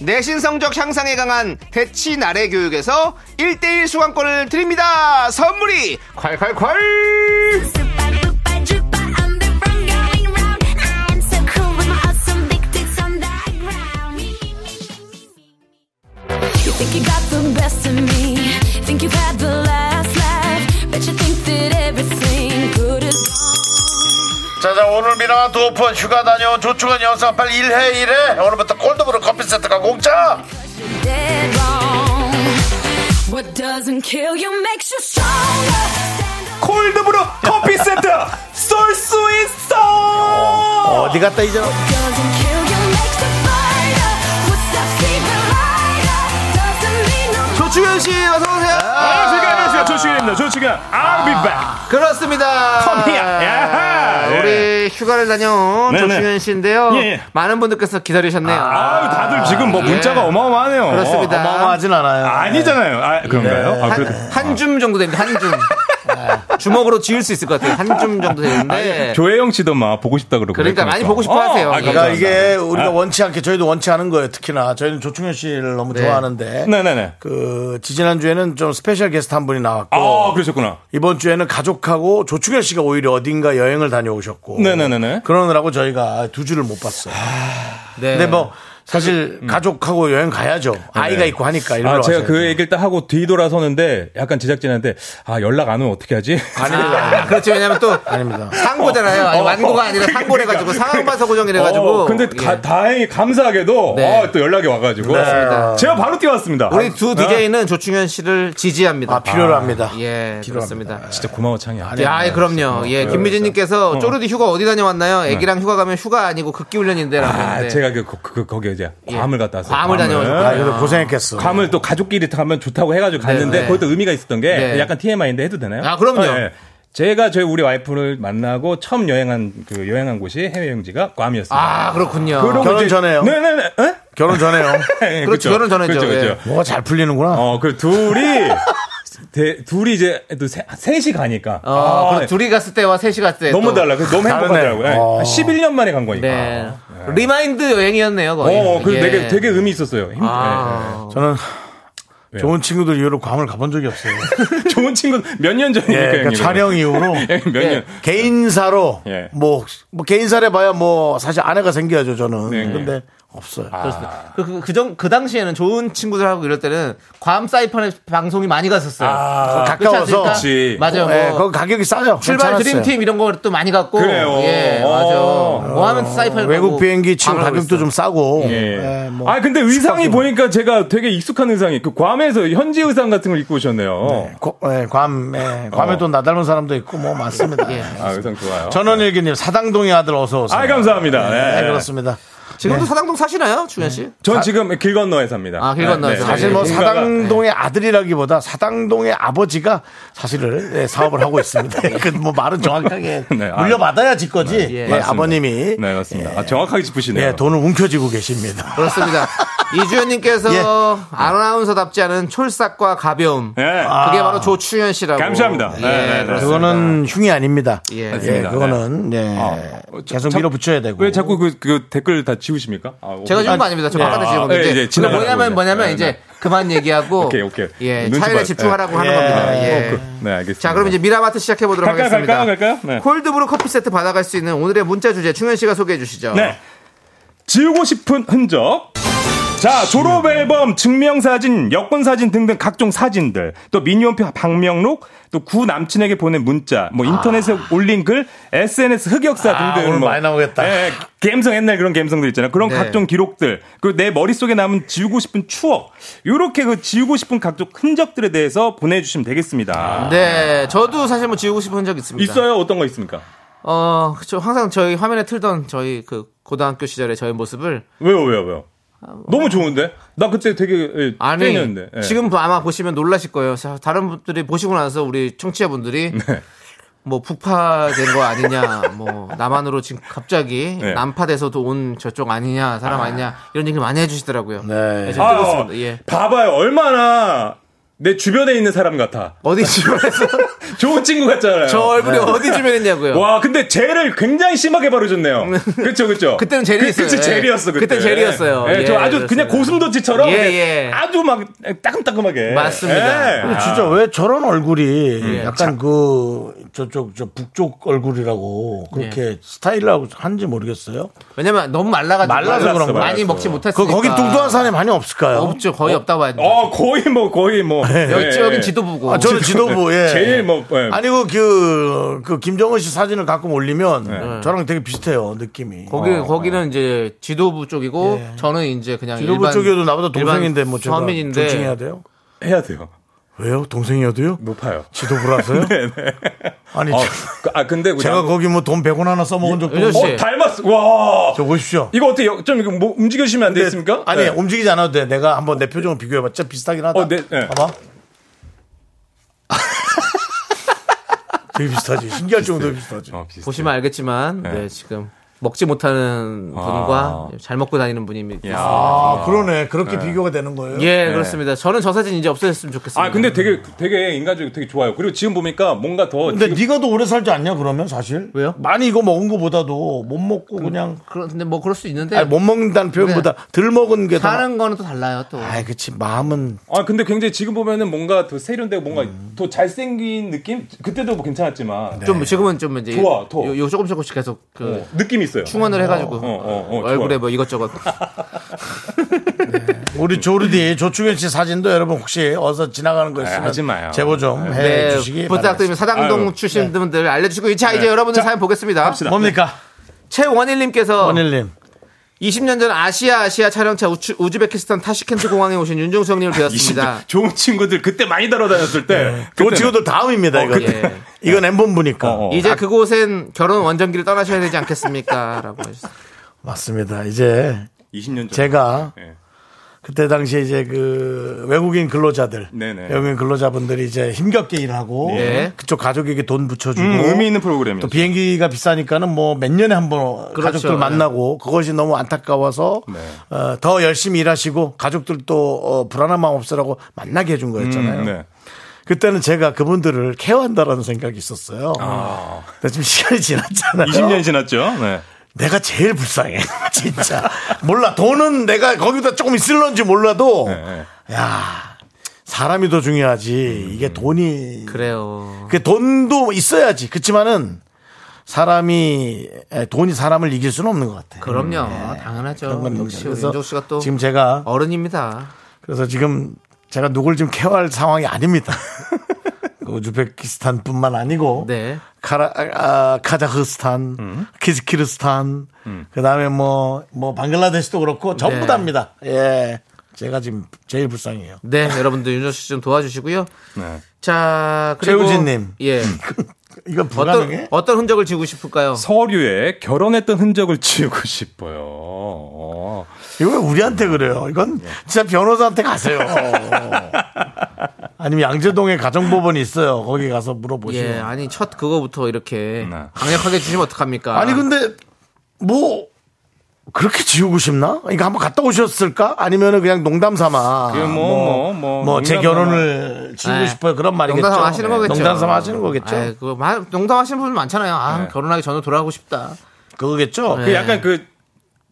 Speaker 2: 내신 성적 향상에 강한 대치 나래 교육에서 1대1 수강권을 드립니다. 선물이 콸콸콸!
Speaker 4: Think you got the best of me. Think you've had the last.
Speaker 1: 자, 자, 오늘 미라마 두 오픈 휴가 다녀온 조충현 여사 빨리 일해, 일해. 오늘부터 콜드브루 커피 세트가 공짜.
Speaker 5: 콜드브루 커피 세트 쏠 수 있어.
Speaker 1: 어디 갔다 이제
Speaker 2: 조충현 씨 어서 오세요.
Speaker 5: 아, 제가 안녕하세요. 조충현입니다. 조충현. I'll be back.
Speaker 2: 그렇습니다.
Speaker 5: Come here. 야하. 예.
Speaker 2: 우리 휴가를 다녀온
Speaker 5: 네네.
Speaker 2: 조충현 씨인데요.
Speaker 5: 예, 예.
Speaker 2: 많은 분들께서 기다리셨네요.
Speaker 5: 아, 다들 지금 뭐 문자가
Speaker 2: 예.
Speaker 5: 어마어마하네요.
Speaker 2: 그렇습니다.
Speaker 1: 어마어마하진 않아요.
Speaker 5: 아니잖아요. 아, 그런가요? 아, 그래도
Speaker 2: 한줌 정도 됩니다. 한 줌. 주먹으로 쥘 수 있을 것 같아요. 한 줌 정도 되는데.
Speaker 5: 조혜영 씨도 막 보고 싶다 그러고
Speaker 2: 그러니까 많이 보고 싶어 하세요.
Speaker 5: 아,
Speaker 1: 그러니까. 이게 우리가
Speaker 5: 아.
Speaker 1: 원치 않게 저희도 원치 않은 거예요. 특히나 저희는 조충현 씨를 너무
Speaker 2: 네.
Speaker 1: 좋아하는데
Speaker 5: 네네네.
Speaker 1: 그 지지난 주에는 좀 special guest 한 분이 나왔고
Speaker 5: 아, 그러셨구나.
Speaker 1: 이번 주에는 가족하고 조충현 씨가 오히려 어딘가 여행을 다녀오셨고
Speaker 5: 네네네네.
Speaker 1: 그러느라고 저희가 두 주를 못 봤어요.
Speaker 2: 네.
Speaker 1: 근데 뭐 사실 가족하고 여행 가야죠. 아이가 있고 하니까
Speaker 5: 아, 제가 그 얘기를 딱 하고 뒤돌아서는데 약간 제작진한테 아, 연락 안 오면 어떻게 하지?
Speaker 2: 아, 그렇죠. 왜냐면 또
Speaker 1: 아닙니다.
Speaker 2: 상고잖아요. 아니, 완고가 아니라 상고래가지고 상황 봐서 고정이래가지고.
Speaker 5: 어, 근데 가-
Speaker 2: 예.
Speaker 5: 다행히 감사하게도
Speaker 2: 네.
Speaker 5: 어, 또 연락이 와가지고
Speaker 2: 그렇습니다.
Speaker 5: 제가 바로 뛰어왔습니다.
Speaker 2: 우리 두
Speaker 5: 어?
Speaker 2: DJ는 조충현 씨를 지지합니다.
Speaker 1: 아, 필요로 합니다.
Speaker 2: 예, 그렇습니다.
Speaker 5: 진짜 고마워 창이야.
Speaker 2: 야, 예, 그럼요. 예, 김미진님께서 쪼르디 휴가 어디 다녀왔나요? 애기랑 휴가 가면 휴가 아니고 극기훈련인데라고
Speaker 5: 아. 제가 그, 그, 그 거기 이제 괌을 갔다 왔어요.
Speaker 2: 괌을 다녀오셨구나.
Speaker 1: 아, 그래도 고생했겠어.
Speaker 5: 괌을 또 가족끼리 가면 좋다고 해가지고 갔는데
Speaker 2: 네.
Speaker 5: 거기도 의미가 있었던 게
Speaker 2: 네.
Speaker 5: 약간 TMI인데 해도 되나요?
Speaker 2: 아, 그럼요.
Speaker 5: 예. 제가 저희 우리 와이프를 만나고 처음 여행한 그 여행한 곳이 해외 여행지가 괌이었어요.
Speaker 2: 아, 그렇군요.
Speaker 1: 결혼
Speaker 5: 이제-
Speaker 1: 전에요?
Speaker 5: 네네네. 에?
Speaker 1: 결혼 전에요.
Speaker 5: 예,
Speaker 2: 그렇죠. 결혼 전에죠.
Speaker 5: 그렇죠, 그렇죠.
Speaker 2: 예.
Speaker 1: 뭐가 잘 풀리는구나.
Speaker 5: 어, 그 둘이 대- 둘이 이제 또 세, 셋이 가니까
Speaker 2: 어,
Speaker 5: 아,
Speaker 2: 둘이 갔을 때와 셋이 갔을 때.
Speaker 5: 너무
Speaker 2: 또.
Speaker 5: 달라. 그래서 너무 행복하더라고요. 예.
Speaker 1: 어.
Speaker 5: 한 11년 만에 간 거니까.
Speaker 2: 네. remind 여행이었네요, 거의.
Speaker 5: 어, 그
Speaker 2: 예.
Speaker 5: 되게 되게 의미 있었어요. 힘-
Speaker 2: 아.
Speaker 1: 저는
Speaker 5: 왜요?
Speaker 1: 좋은 친구들 이후로 괌을 가본 적이 없어요.
Speaker 5: 예. 좋은 친구 몇 년 전이니까
Speaker 1: 예, 그러니까
Speaker 5: 형님.
Speaker 1: 촬영 이후로
Speaker 5: 예, 몇
Speaker 2: 예.
Speaker 5: 년.
Speaker 1: 개인사로
Speaker 5: 예.
Speaker 1: 뭐, 뭐 개인사래 봐야 뭐 사실 아내가 생겨야죠 저는.
Speaker 5: 네, 네.
Speaker 1: 근데 없어요.
Speaker 2: 그, 그, 그, 정, 그 당시에는 좋은 친구들하고 이럴 때는 괌 사이판에 방송이 많이 갔었어요.
Speaker 1: 아,
Speaker 2: 그렇지
Speaker 1: 가까워서.
Speaker 5: 그치.
Speaker 2: 맞아요. 뭐
Speaker 1: 예, 거기 가격이 싸요.
Speaker 2: 출발
Speaker 1: 괜찮았어요.
Speaker 2: 드림팀 이런 거또 많이 갔고.
Speaker 5: 그래요.
Speaker 2: 예,
Speaker 5: 어.
Speaker 2: 맞아. 뭐 하면 사이판에
Speaker 1: 외국 비행기 지금 가격도
Speaker 2: 그랬어.
Speaker 1: 좀 싸고.
Speaker 5: 예.
Speaker 1: 예, 뭐
Speaker 5: 아 근데 의상이
Speaker 1: 숙박도-
Speaker 5: 보니까 제가 되게 익숙한 의상이 그 괌에서 현지 의상 같은 걸 입고 오셨네요.
Speaker 1: 고- 예, 괌, 예, 괌에 또 나 닮은 사람도 있고 뭐 많습니다.
Speaker 2: 예.
Speaker 5: 아 의상 좋아요.
Speaker 1: 전원일기님 사당동의 아들 어서 오세요.
Speaker 5: 아 감사합니다.
Speaker 1: 네,
Speaker 5: 네.
Speaker 1: 그렇습니다.
Speaker 2: 지금도 사당동 사시나요, 주현 씨?
Speaker 5: 전 지금 길 건너에 삽니다.
Speaker 2: 아, 길 건너에서.
Speaker 1: 사실 뭐 사당동의 아들이라기보다 사당동의 아버지가 사실을 예, 사업을 하고 있습니다. 그뭐 말은 정확하게
Speaker 5: 네, 아,
Speaker 1: 물려받아야 지 거지.
Speaker 2: 예.
Speaker 1: 예,
Speaker 5: 맞습니다.
Speaker 1: 아버님이
Speaker 5: 네 맞습니다. 아, 정확하게 짚으시네요.
Speaker 1: 예, 돈을 움켜쥐고 계십니다.
Speaker 2: 그렇습니다. 이주연님께서
Speaker 1: 예.
Speaker 2: 아나운서답지 않은 촐싹과 가벼움.
Speaker 5: 예.
Speaker 2: 그게 바로 조충현 씨라고.
Speaker 5: 감사합니다.
Speaker 2: 예,
Speaker 5: 네, 네, 네.
Speaker 2: 그렇습니다.
Speaker 1: 그거는 흉이 아닙니다.
Speaker 2: 예.
Speaker 1: 예,
Speaker 5: 맞습니다.
Speaker 1: 그거는 예,
Speaker 5: 어,
Speaker 1: 계속
Speaker 5: 자-
Speaker 1: 밀어붙여야 되고.
Speaker 5: 왜 자꾸 그, 그 댓글 다 지우십니까? 아,
Speaker 2: 제가 지은 거
Speaker 1: 아,
Speaker 2: 아닙니다. 저
Speaker 1: 예.
Speaker 2: 바깥에 지은
Speaker 5: 아,
Speaker 2: 건데.
Speaker 5: 예,
Speaker 2: 이제
Speaker 5: 이제 지나가는
Speaker 2: 뭐냐면. 뭐냐면
Speaker 5: 네,
Speaker 2: 이제
Speaker 5: 네.
Speaker 2: 그만 얘기하고
Speaker 5: 오케이, 오케이.
Speaker 2: 예,
Speaker 5: 봐요.
Speaker 2: 집중하라고
Speaker 5: 예.
Speaker 2: 하는 겁니다. 예.
Speaker 5: 그, 네 알겠습니다.
Speaker 2: 자, 그럼 이제 미라마트 시작해 보도록 하겠습니다.
Speaker 5: 갈까요, 갈까요? 네.
Speaker 2: 콜드브루 커피 세트 받아갈 수 있는 오늘의 문자 주제 충현 씨가 소개해 주시죠.
Speaker 5: 네. 지우고 싶은 흔적. 자, 졸업 앨범, 증명사진, 여권사진 등등 각종 사진들, 또 미니홈피 방명록, 또 구 남친에게 보낸 문자, 뭐 인터넷에 올린 글, SNS 흑역사
Speaker 1: 아,
Speaker 5: 등등.
Speaker 1: 오늘
Speaker 5: 뭐,
Speaker 1: 많이 나오겠다.
Speaker 5: 예, 감성 옛날 그런 감성들 있잖아요. 그런
Speaker 2: 네.
Speaker 5: 각종 기록들, 그리고 내 머릿속에 남은 지우고 싶은 추억, 요렇게 그 지우고 싶은 각종 흔적들에 대해서 보내주시면 되겠습니다.
Speaker 2: 네, 저도 사실 뭐 지우고 싶은 적 있습니다.
Speaker 5: 있어요? 어떤 거 있습니까?
Speaker 2: 어, 그쵸. 항상 저희 화면에 틀던 저희 그 고등학교 시절의 저의 모습을
Speaker 5: 왜요, 왜요, 왜요? 너무 좋은데? 나 그때 되게 예,
Speaker 2: 아니
Speaker 5: 팬이었는데. 예.
Speaker 2: 지금 아마 보시면 놀라실 거예요. 자, 다른 분들이 보시고 나서 우리 청취자분들이
Speaker 5: 네.
Speaker 2: 뭐 북파된 거 아니냐, 뭐 남한으로 지금 갑자기
Speaker 5: 네.
Speaker 2: 남파돼서도 온 저쪽 아니냐, 사람 아니냐 이런 얘기 많이 해주시더라고요.
Speaker 1: 네.
Speaker 2: 좀 뜨겁습니다. 예.
Speaker 5: 봐봐요. 얼마나 내 주변에 있는 사람 같아.
Speaker 2: 어디 주변에서
Speaker 5: 좋은 친구 같잖아요.
Speaker 2: 저 얼굴이
Speaker 5: 네.
Speaker 2: 어디 주변에 있냐고요.
Speaker 5: 와, 근데 젤을 굉장히 심하게 바르셨네요. 그쵸, 그쵸.
Speaker 2: 그때는 젤이
Speaker 5: 그. 그치,
Speaker 2: 예.
Speaker 5: 젤이었어, 그때.
Speaker 2: 그때 젤이었어요.
Speaker 5: 예, 저
Speaker 2: 예,
Speaker 5: 아주
Speaker 2: 그렇습니다.
Speaker 5: 그냥 고슴도치처럼
Speaker 2: 예, 예.
Speaker 5: 아주 막 따끔따끔하게.
Speaker 2: 맞습니다.
Speaker 5: 예.
Speaker 1: 근데 진짜 왜 저런 얼굴이
Speaker 2: 예.
Speaker 1: 약간 그 저쪽 저 북쪽 얼굴이라고 그렇게 스타일하고 한지 모르겠어요.
Speaker 2: 왜냐면 너무 말라가지고
Speaker 1: 말라서 그런 거야.
Speaker 2: 많이. 먹지
Speaker 1: 그
Speaker 2: 못했으니까.
Speaker 1: 거기 뚱뚱한 사람이 많이 없을까요?
Speaker 2: 없죠. 거의 없다고 봐야 돼.
Speaker 5: 어, 거의 뭐, 거의 뭐.
Speaker 2: 여기
Speaker 5: 예,
Speaker 2: 여긴
Speaker 5: 예.
Speaker 2: 지도부고.
Speaker 1: 아, 저는 지도부, 예.
Speaker 5: 제일 뭐, 예.
Speaker 1: 아니고 그, 그 김정은 씨 사진을 가끔 올리면 저랑 되게 비슷해요, 느낌이.
Speaker 2: 거기
Speaker 5: 어,
Speaker 2: 거기는 이제 지도부 쪽이고 저는 이제 그냥
Speaker 1: 지도부
Speaker 2: 일반-
Speaker 1: 쪽에도 나보다 동생인데 뭐 제가
Speaker 2: 서민인데
Speaker 1: 존중해야 돼요?
Speaker 5: 해야 돼요.
Speaker 1: 왜요? 동생이어도요?
Speaker 5: 높아요.
Speaker 1: 지도부라서요? 아니,
Speaker 5: 어,
Speaker 1: 저-
Speaker 5: 그- 아, 근데 그냥-
Speaker 1: 제가 거기 뭐 돈 100원 하나 써먹은 적도. 없고.
Speaker 5: 어, 닮았어. 와.
Speaker 1: 저 보십시오.
Speaker 5: 이거 어떻게 여- 좀 이거 뭐 움직여주시면 안 되겠습니까?
Speaker 1: 아니,
Speaker 5: 네.
Speaker 1: 움직이지 않아도 돼. 내가 한번 내 표정을 비교해봐. 진짜 비슷하긴 하다.
Speaker 5: 어, 네, 네.
Speaker 1: 봐봐. 되게 비슷하지. 신기할 정도로 비슷하지.
Speaker 5: 어.
Speaker 2: 보시면 알겠지만
Speaker 5: 네.
Speaker 2: 네, 지금 먹지 못하는 분과 잘 먹고 다니는 분이 있습니다.
Speaker 1: 아, 그러네. 그렇게 비교가 되는 거예요?
Speaker 2: 예, 그렇습니다. 저는 저 사진 이제 없어졌으면 좋겠습니다.
Speaker 5: 아, 근데 되게, 되게 인간적이고 되게 좋아요. 그리고 지금 보니까 뭔가 더.
Speaker 1: 근데
Speaker 5: 지금-
Speaker 1: 네가 더 오래 살지 않냐 그러면 사실?
Speaker 2: 왜요?
Speaker 1: 많이 이거 먹은 거보다도 못 먹고 그 냥
Speaker 2: 그런데 뭐 그럴 수 있는데
Speaker 1: 아니, 못 먹는다는 표현보다 덜 먹은 게 더.
Speaker 2: 사는 거는 또 달라요 또.
Speaker 1: 아이 그치 마음은
Speaker 5: 아, 근데 굉장히 지금 보면은 뭔가 더 세련되고 뭔가
Speaker 1: 음.
Speaker 5: 더 잘생긴 느낌? 그때도 뭐 괜찮았지만.
Speaker 2: 좀 지금은 좀 이제
Speaker 5: 좋아, 더.
Speaker 2: 요, 요 조금 조금씩 계속 그
Speaker 5: 어, 느낌이 있어요.
Speaker 2: 충원을 해가지고
Speaker 5: 어, 어, 어,
Speaker 2: 얼굴에
Speaker 5: 좋아요.
Speaker 2: 뭐 이것저것
Speaker 1: 우리 조르디 조충현 씨 사진도 여러분 혹시 어서 지나가는 거 있으면
Speaker 5: 아, 하지 마요.
Speaker 1: 제보 좀
Speaker 2: 네,
Speaker 1: 해주시기
Speaker 2: 부탁드립니다. 사당동
Speaker 5: 아유,
Speaker 2: 출신 분들 알려주시고 자 이제 여러분들 사연 보겠습니다.
Speaker 5: 합시다.
Speaker 1: 뭡니까
Speaker 2: 최원일님께서
Speaker 1: 원일님
Speaker 2: 20년 전 아시아 아시아 촬영차 우추, 우즈베키스탄 타시켄트 공항에 오신 윤종수 형님을 뵈었습니다.
Speaker 5: 좋은 친구들 그때 많이 다뤄다녔을 때.
Speaker 1: 그
Speaker 5: 그때는-
Speaker 1: 친구들 다음입니다 이거
Speaker 2: 예.
Speaker 1: 이건 엠본부니까
Speaker 5: 어, 어.
Speaker 2: 이제 그곳엔 결혼 원정기를 떠나셔야 되지 않겠습니까? 라고 하셨어요.
Speaker 1: 맞습니다 이제
Speaker 5: 20년 전.
Speaker 1: 제가
Speaker 5: 예.
Speaker 1: 그때 당시에 이제 그 외국인 근로자들
Speaker 5: 네네.
Speaker 1: 외국인 근로자분들이 이제 힘겹게 일하고
Speaker 2: 네.
Speaker 1: 그쪽 가족에게 돈 붙여주고
Speaker 5: 음, 의미 있는 프로그램이었죠.
Speaker 1: 또 비행기가 비싸니까는 뭐 몇 년에 한번
Speaker 2: 그렇죠.
Speaker 1: 가족들 만나고 그것이 너무 안타까워서
Speaker 5: 네.
Speaker 1: 어, 더 열심히 일하시고 가족들도 어, 불안한 마음 없으라고 만나게 해준 거였잖아요.
Speaker 5: 음, 네.
Speaker 1: 그때는 제가 그분들을 케어한다라는 생각이 있었어요.
Speaker 5: 아.
Speaker 1: 근데 지금 시간이 지났잖아요.
Speaker 5: 20년이 지났죠. 네.
Speaker 1: 내가 제일 불쌍해. 진짜. 몰라. 돈은 내가 거기다 조금 있을런지 몰라도
Speaker 5: 네.
Speaker 1: 야 사람이 더 중요하지. 이게 돈이
Speaker 2: 그래요.
Speaker 1: 그 돈도 있어야지. 그렇지만은 사람이 에, 돈이 사람을 이길 수는 없는 것 같아요.
Speaker 2: 그럼요.
Speaker 1: 그런
Speaker 2: 당연하죠.
Speaker 1: 건
Speaker 2: 역시 윤종 씨가 또
Speaker 1: 지금 제가
Speaker 2: 어른입니다.
Speaker 1: 그래서 지금 제가 누굴 좀 케어할 상황이 아닙니다. 그 우즈베키스탄뿐만 아니고
Speaker 2: 네.
Speaker 1: 카라, 아, 카자흐스탄,
Speaker 5: 음.
Speaker 1: 키즈키르스탄, 그 다음에 뭐, 뭐, 방글라데시도 그렇고 전부
Speaker 2: 네.
Speaker 1: 다입니다. 예. 제가 지금 제일 불쌍해요.
Speaker 2: 네, 여러분들 윤종 씨좀 도와주시고요.
Speaker 5: 네.
Speaker 2: 자, 그리고
Speaker 1: 최우진 님.
Speaker 2: 예.
Speaker 1: 이건
Speaker 2: 어떤
Speaker 1: 불가능해?
Speaker 2: 어떤 흔적을 지우고 싶을까요?
Speaker 5: 서류에 결혼했던 흔적을 지우고 싶어요. 어.
Speaker 1: 이거 왜 우리한테 그래요? 이건 진짜 변호사한테 가세요. 아니면 양재동에 가정법원이 있어요. 거기 가서 물어보시고.
Speaker 2: 예, 아니 첫 그거부터 이렇게
Speaker 5: 네.
Speaker 2: 강력하게 주시면 어떡합니까?
Speaker 1: 아니 근데 뭐 그렇게 지우고 싶나? 이거 한번 갔다 오셨을까? 아니면은 그냥 농담 삼아.
Speaker 5: 그게 뭐, 뭐, 뭐,
Speaker 1: 제
Speaker 5: 농담
Speaker 1: 결혼을 지우고
Speaker 2: 네.
Speaker 1: 싶어요. 그런 말이겠죠.
Speaker 2: 농담 하시는 거겠죠.
Speaker 1: 농담 삼아 하시는 거겠죠.
Speaker 2: 아이, 그거 마- 농담 하시는 분 많잖아요. 아,
Speaker 5: 네.
Speaker 2: 결혼하기 전에 돌아가고 싶다.
Speaker 1: 그거겠죠.
Speaker 2: 네.
Speaker 5: 그 약간 그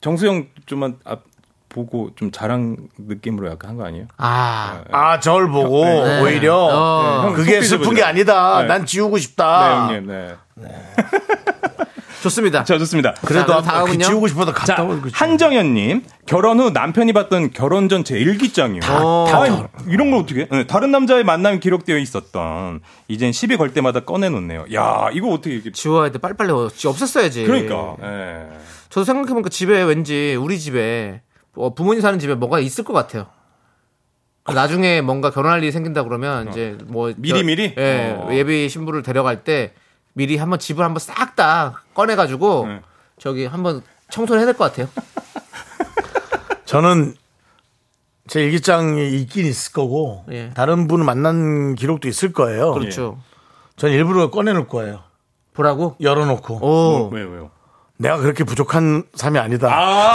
Speaker 5: 정수영 좀만 앞 보고 좀 자랑 느낌으로 약간 한 거 아니에요?
Speaker 2: 아,
Speaker 1: 아, 저를 보고
Speaker 2: 네.
Speaker 1: 오히려
Speaker 2: 어.
Speaker 5: 형
Speaker 1: 그게 슬픈 게. 아니다.
Speaker 5: 네.
Speaker 1: 난 지우고
Speaker 5: 네,
Speaker 1: 싶다.
Speaker 5: 형님. 네.
Speaker 2: 좋습니다.
Speaker 5: 자, 좋습니다.
Speaker 1: 그래도
Speaker 2: 자, 다음은요?
Speaker 1: 그 지우고 싶어도
Speaker 5: 자,
Speaker 1: 갔다 오고
Speaker 5: 한정현님 결혼 후 남편이 봤던 결혼 전체 일기장이요.
Speaker 2: 어.
Speaker 5: 다, 이런 걸 어떻게? 네, 다른 남자의 만남이 기록되어 있었던 이젠 시비 걸 때마다 꺼내놓네요. 야, 이거 어떻게 이게?
Speaker 2: 지워야 돼. 빨리빨리 어- 없앴어야지.
Speaker 5: 그러니까. 예.
Speaker 2: 저도 생각해보니까 집에 왠지 우리 집에 어, 부모님 사는 집에 뭐가 있을 것 같아요. 나중에 뭔가 결혼할 일이 생긴다 그러면 이제 뭐
Speaker 5: 미리,
Speaker 2: 저-
Speaker 5: 미리?
Speaker 2: 예
Speaker 5: 어.
Speaker 2: 예비 신부를 데려갈 때 미리 한번 집을 한번 싹 다 꺼내가지고
Speaker 5: 네.
Speaker 2: 저기 한번 청소를 해야 될 것 같아요.
Speaker 1: 저는 제 일기장이 있긴 있을 거고
Speaker 2: 예.
Speaker 1: 다른 분을 만난 기록도 있을 거예요.
Speaker 2: 그렇죠.
Speaker 1: 전 일부러 꺼내놓을 거예요.
Speaker 2: 보라고.
Speaker 1: 열어놓고
Speaker 2: 오.
Speaker 5: 왜요, 왜요?
Speaker 1: 내가 그렇게 부족한 삶이 아니다.
Speaker 5: 아,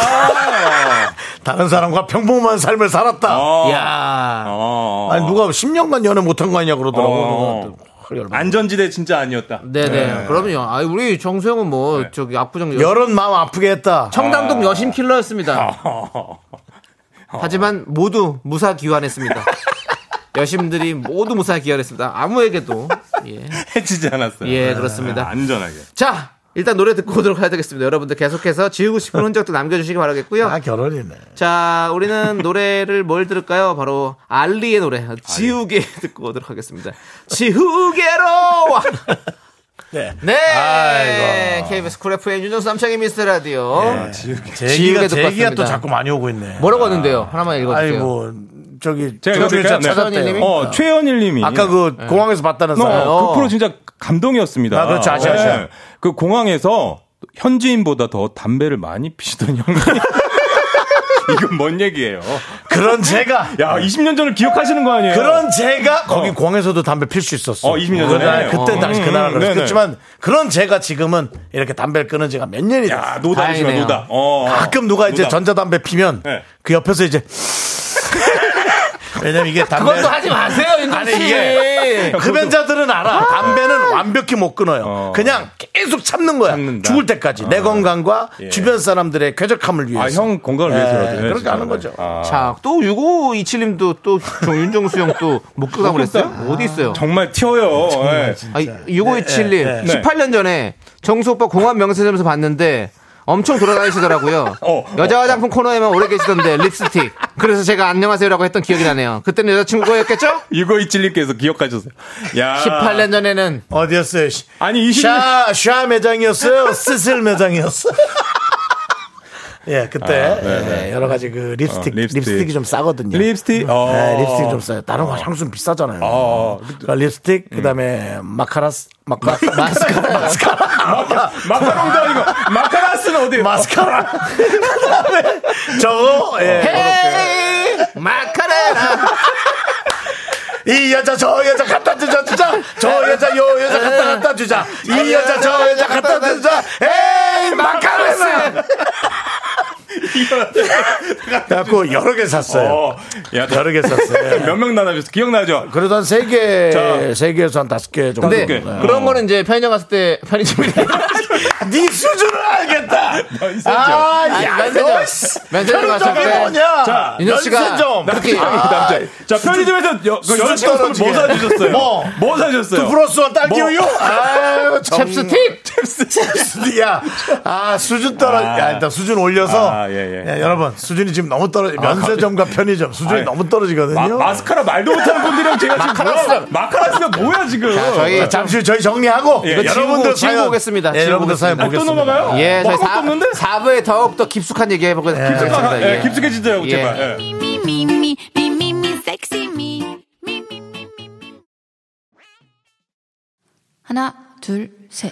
Speaker 1: 다른 사람과 평범한 삶을 살았다.
Speaker 5: 어.
Speaker 2: 야.
Speaker 5: 어.
Speaker 1: 아니 누가 10년간 연애 못한 거 아니냐 그러더라고.
Speaker 5: 어.
Speaker 1: 누가.
Speaker 5: 안전지대 진짜 아니었다.
Speaker 2: 네네. 그럼요. 아 우리 정수영은 뭐 저기 압구정 여-
Speaker 1: 열은 마음 아프게 했다.
Speaker 2: 청담동 여심 킬러였습니다. 하지만 모두 무사 귀환했습니다. 여심들이 모두 무사히 기원했습니다. 아무에게도. 예.
Speaker 5: 해치지 않았어요.
Speaker 2: 예, 그렇습니다.
Speaker 5: 아, 안전하게.
Speaker 2: 자, 일단 노래 듣고 오도록 해야 되겠습니다. 여러분들 계속해서 지우고 싶은 흔적도 남겨주시기 바라겠고요.
Speaker 1: 아, 결혼이네.
Speaker 2: 자, 우리는 노래를 뭘 들을까요? 바로 알리의 노래 지우개 듣고 오도록 하겠습니다. 지우개로 와.
Speaker 1: 네.
Speaker 2: 네.
Speaker 1: 아이고.
Speaker 2: KBS 쿨 FM 윤정수 남창희 미스터 라디오.
Speaker 1: 제기가,
Speaker 2: 지우개 듣고
Speaker 1: 제기가 또. 자꾸 많이 오고 있네.
Speaker 2: 뭐라고 하는데요? 하나만 읽어주세요.
Speaker 1: 아니, 뭐, 저기,
Speaker 5: 제가?
Speaker 1: 진짜
Speaker 5: 네.
Speaker 1: 찾았대요.
Speaker 5: 어, 최현일 님이.
Speaker 1: 아까 그 공항에서 봤다는
Speaker 5: 어,
Speaker 1: 사람.
Speaker 2: 어.
Speaker 5: 그 프로 진짜 감동이었습니다.
Speaker 1: 아, 그렇죠. 아시아, 아시아.
Speaker 5: 네. 그 공항에서 현지인보다 더 담배를 많이 피시던 형님이. 이건 뭔 얘기예요?
Speaker 1: 그런 제가.
Speaker 5: 야, 20년 전을 기억하시는 거 아니에요?
Speaker 1: 그런 제가 거기
Speaker 5: 어.
Speaker 1: 공항에서도 담배 필 수 있었어.
Speaker 5: 어, 20년
Speaker 1: 그날,
Speaker 5: 전에.
Speaker 1: 그때
Speaker 5: 어.
Speaker 1: 당시
Speaker 5: 음,
Speaker 1: 그날
Speaker 5: 음, 네네.
Speaker 1: 그렇지만 그런 제가 지금은 이렇게 담배를 끊은 지가 몇 년이 됐어.
Speaker 5: 야, 노다이시가
Speaker 2: 다행이네요.
Speaker 5: 노다. 어, 어.
Speaker 1: 가끔 누가 이제
Speaker 5: 노다.
Speaker 1: 전자담배 피면
Speaker 5: 네.
Speaker 1: 그 옆에서 이제 왜냐면 이게 담배
Speaker 2: 그것도 하지 마세요, 윤정
Speaker 1: 아니,
Speaker 2: 씨.
Speaker 1: 이게 흡연자들은 알아. 담배는 완벽히 못 끊어요.
Speaker 5: 어.
Speaker 1: 그냥 계속 참는 거야.
Speaker 5: 참는다.
Speaker 1: 죽을 때까지. 내 건강과 주변 사람들의 쾌적함을 위해서.
Speaker 5: 아, 형 건강을 위해서라도.
Speaker 1: 네,
Speaker 5: 해,
Speaker 1: 그렇게
Speaker 5: 진짜.
Speaker 1: 하는 거죠.
Speaker 5: 아.
Speaker 2: 자, 또 6527님도 또 윤정수 형또 목격담을 했어요? 어디 있어요?
Speaker 5: 정말 튀어요. 예.
Speaker 2: 아, 6527님,
Speaker 1: 네,
Speaker 5: 네.
Speaker 2: 18년 전에 정수 오빠 공항 명세점에서 봤는데 엄청 돌아다니시더라고요.
Speaker 5: 어,
Speaker 2: 여자 화장품 코너에만 오래 계시던데 립스틱. 그래서 제가 안녕하세요라고 했던 기억이 나네요. 그때는 여자친구였겠죠?
Speaker 5: 이거 이칠님께서 기억하셨어요. 야.
Speaker 2: 18년 전에는
Speaker 1: 어디였어요? 시-
Speaker 5: 아니, 20년.
Speaker 1: 샤, 샤 매장이었어요? 스슬 매장이었어요? 예, 그때 예, 여러 가지 그 립스틱,
Speaker 5: 어, 립스틱.
Speaker 1: 립스틱. 이좀 싸거든요.
Speaker 5: 립스틱? 어.
Speaker 1: 네, 립스틱 좀 싸요. 다른 거 향수는 비싸잖아요.
Speaker 5: 어.
Speaker 1: 그러니까 립스틱, 그 다음에 마카라스, 마카,
Speaker 2: 마스카라.
Speaker 1: 마스카라.
Speaker 5: 마카롱도 아니고 마카라스는 어디예요?
Speaker 1: 마스카라. 그 다음에 저거, 예.
Speaker 2: hey Macarena.
Speaker 1: 이 여자 저 여자 갖다 주자 주자 저 여자 요 여자 갖다 갖다 주자 이 여자 저 여자 갖다 주자 hey Macarena 그래갖고 여러 개 샀어요
Speaker 5: 어. 야,
Speaker 1: 여러 개 샀어요
Speaker 5: 몇 명 나눠줬어? 기억나죠?
Speaker 1: 그래도 한 세 개,
Speaker 5: 자.
Speaker 1: 세 개에서 한 다섯 개 정도.
Speaker 2: 근데
Speaker 5: 개.
Speaker 1: 네.
Speaker 2: 그런 거는 이제 편의점 갔을 때 편의점에
Speaker 1: 네 수준을 알겠다.
Speaker 5: 면세점.
Speaker 1: 아,
Speaker 2: 아니,
Speaker 1: 야,
Speaker 2: 면세점.
Speaker 1: 너 씨.
Speaker 2: 면세점 갔을 때.
Speaker 1: 뭐냐?
Speaker 5: 자,
Speaker 2: 윤정 씨가
Speaker 1: 면세점.
Speaker 2: 특히
Speaker 1: 아,
Speaker 5: 자, 편의점에서 여, 그 뭐. 사주셨어요?
Speaker 1: 뭐?
Speaker 5: 뭐 사주셨어요?
Speaker 1: 두 플러스 원 딸기
Speaker 5: 뭐?
Speaker 1: 우유? 아유, 정-
Speaker 2: 챕스틱.
Speaker 1: 챕스틱. 야, 아, 수준 떨어, 야, 일단 수준 올려서.
Speaker 5: 아, 예, 예.
Speaker 1: 야, 여러분, 수준이 지금 너무 떨어지, 면세점과 편의점 수준이
Speaker 5: 아이.
Speaker 1: 너무 떨어지거든요.
Speaker 5: 마, 스카라 말도 못하는 분들이랑 제가 지금
Speaker 2: 마카라스.
Speaker 5: 뭐야? 마카라스가 뭐야 지금?
Speaker 2: 자, 저희
Speaker 1: 자, 잠시 후 저희 정리하고.
Speaker 5: 예,
Speaker 2: 이거
Speaker 1: 여러분들
Speaker 2: 지우고, 지우고 오겠습니다.
Speaker 1: 예, 여러분들 사연
Speaker 2: 오겠습니다.
Speaker 5: 아, 또
Speaker 1: 보겠습니다.
Speaker 5: 넘어가요?
Speaker 2: 예,
Speaker 5: 뭐
Speaker 2: 저희
Speaker 5: 아무것도 없는데?
Speaker 2: 4, 4부에 더욱더 깊숙한 얘기.
Speaker 5: 예,
Speaker 2: 예.
Speaker 5: 깊숙해지세요,
Speaker 2: 예.
Speaker 5: 제발. 예.
Speaker 4: Me, me, me, me, me.
Speaker 6: 하나, 둘, 셋.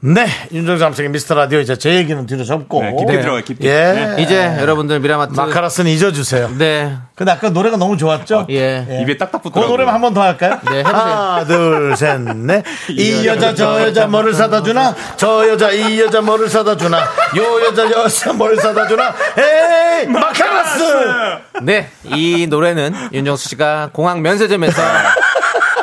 Speaker 1: 네, 윤정수 남성의 미스터 라디오 이제 제 얘기는 뒤로 접고.
Speaker 5: 네, 깊게 들어가요, 깊게.
Speaker 1: 예.
Speaker 2: 이제 여러분들 미라마트
Speaker 1: 마카라스는 잊어주세요.
Speaker 2: 네.
Speaker 1: 근데 아까 노래가 너무 좋았죠?
Speaker 2: 예.
Speaker 5: 입에 딱딱
Speaker 1: 그
Speaker 5: 붙더라고요.
Speaker 1: 노래만 한 번 더 할까요?
Speaker 2: 네, 해보세요.
Speaker 1: 하나, 둘, 셋, 넷. 이 여자, 저 여자 뭐를 사다 주나? 저 여자, 이 여자 뭐를 사다 주나? 요 여자, 저 여자 뭘 사다 주나? 에이, 마카라스!
Speaker 2: 네. 이 노래는 윤정수 씨가 공항 면세점에서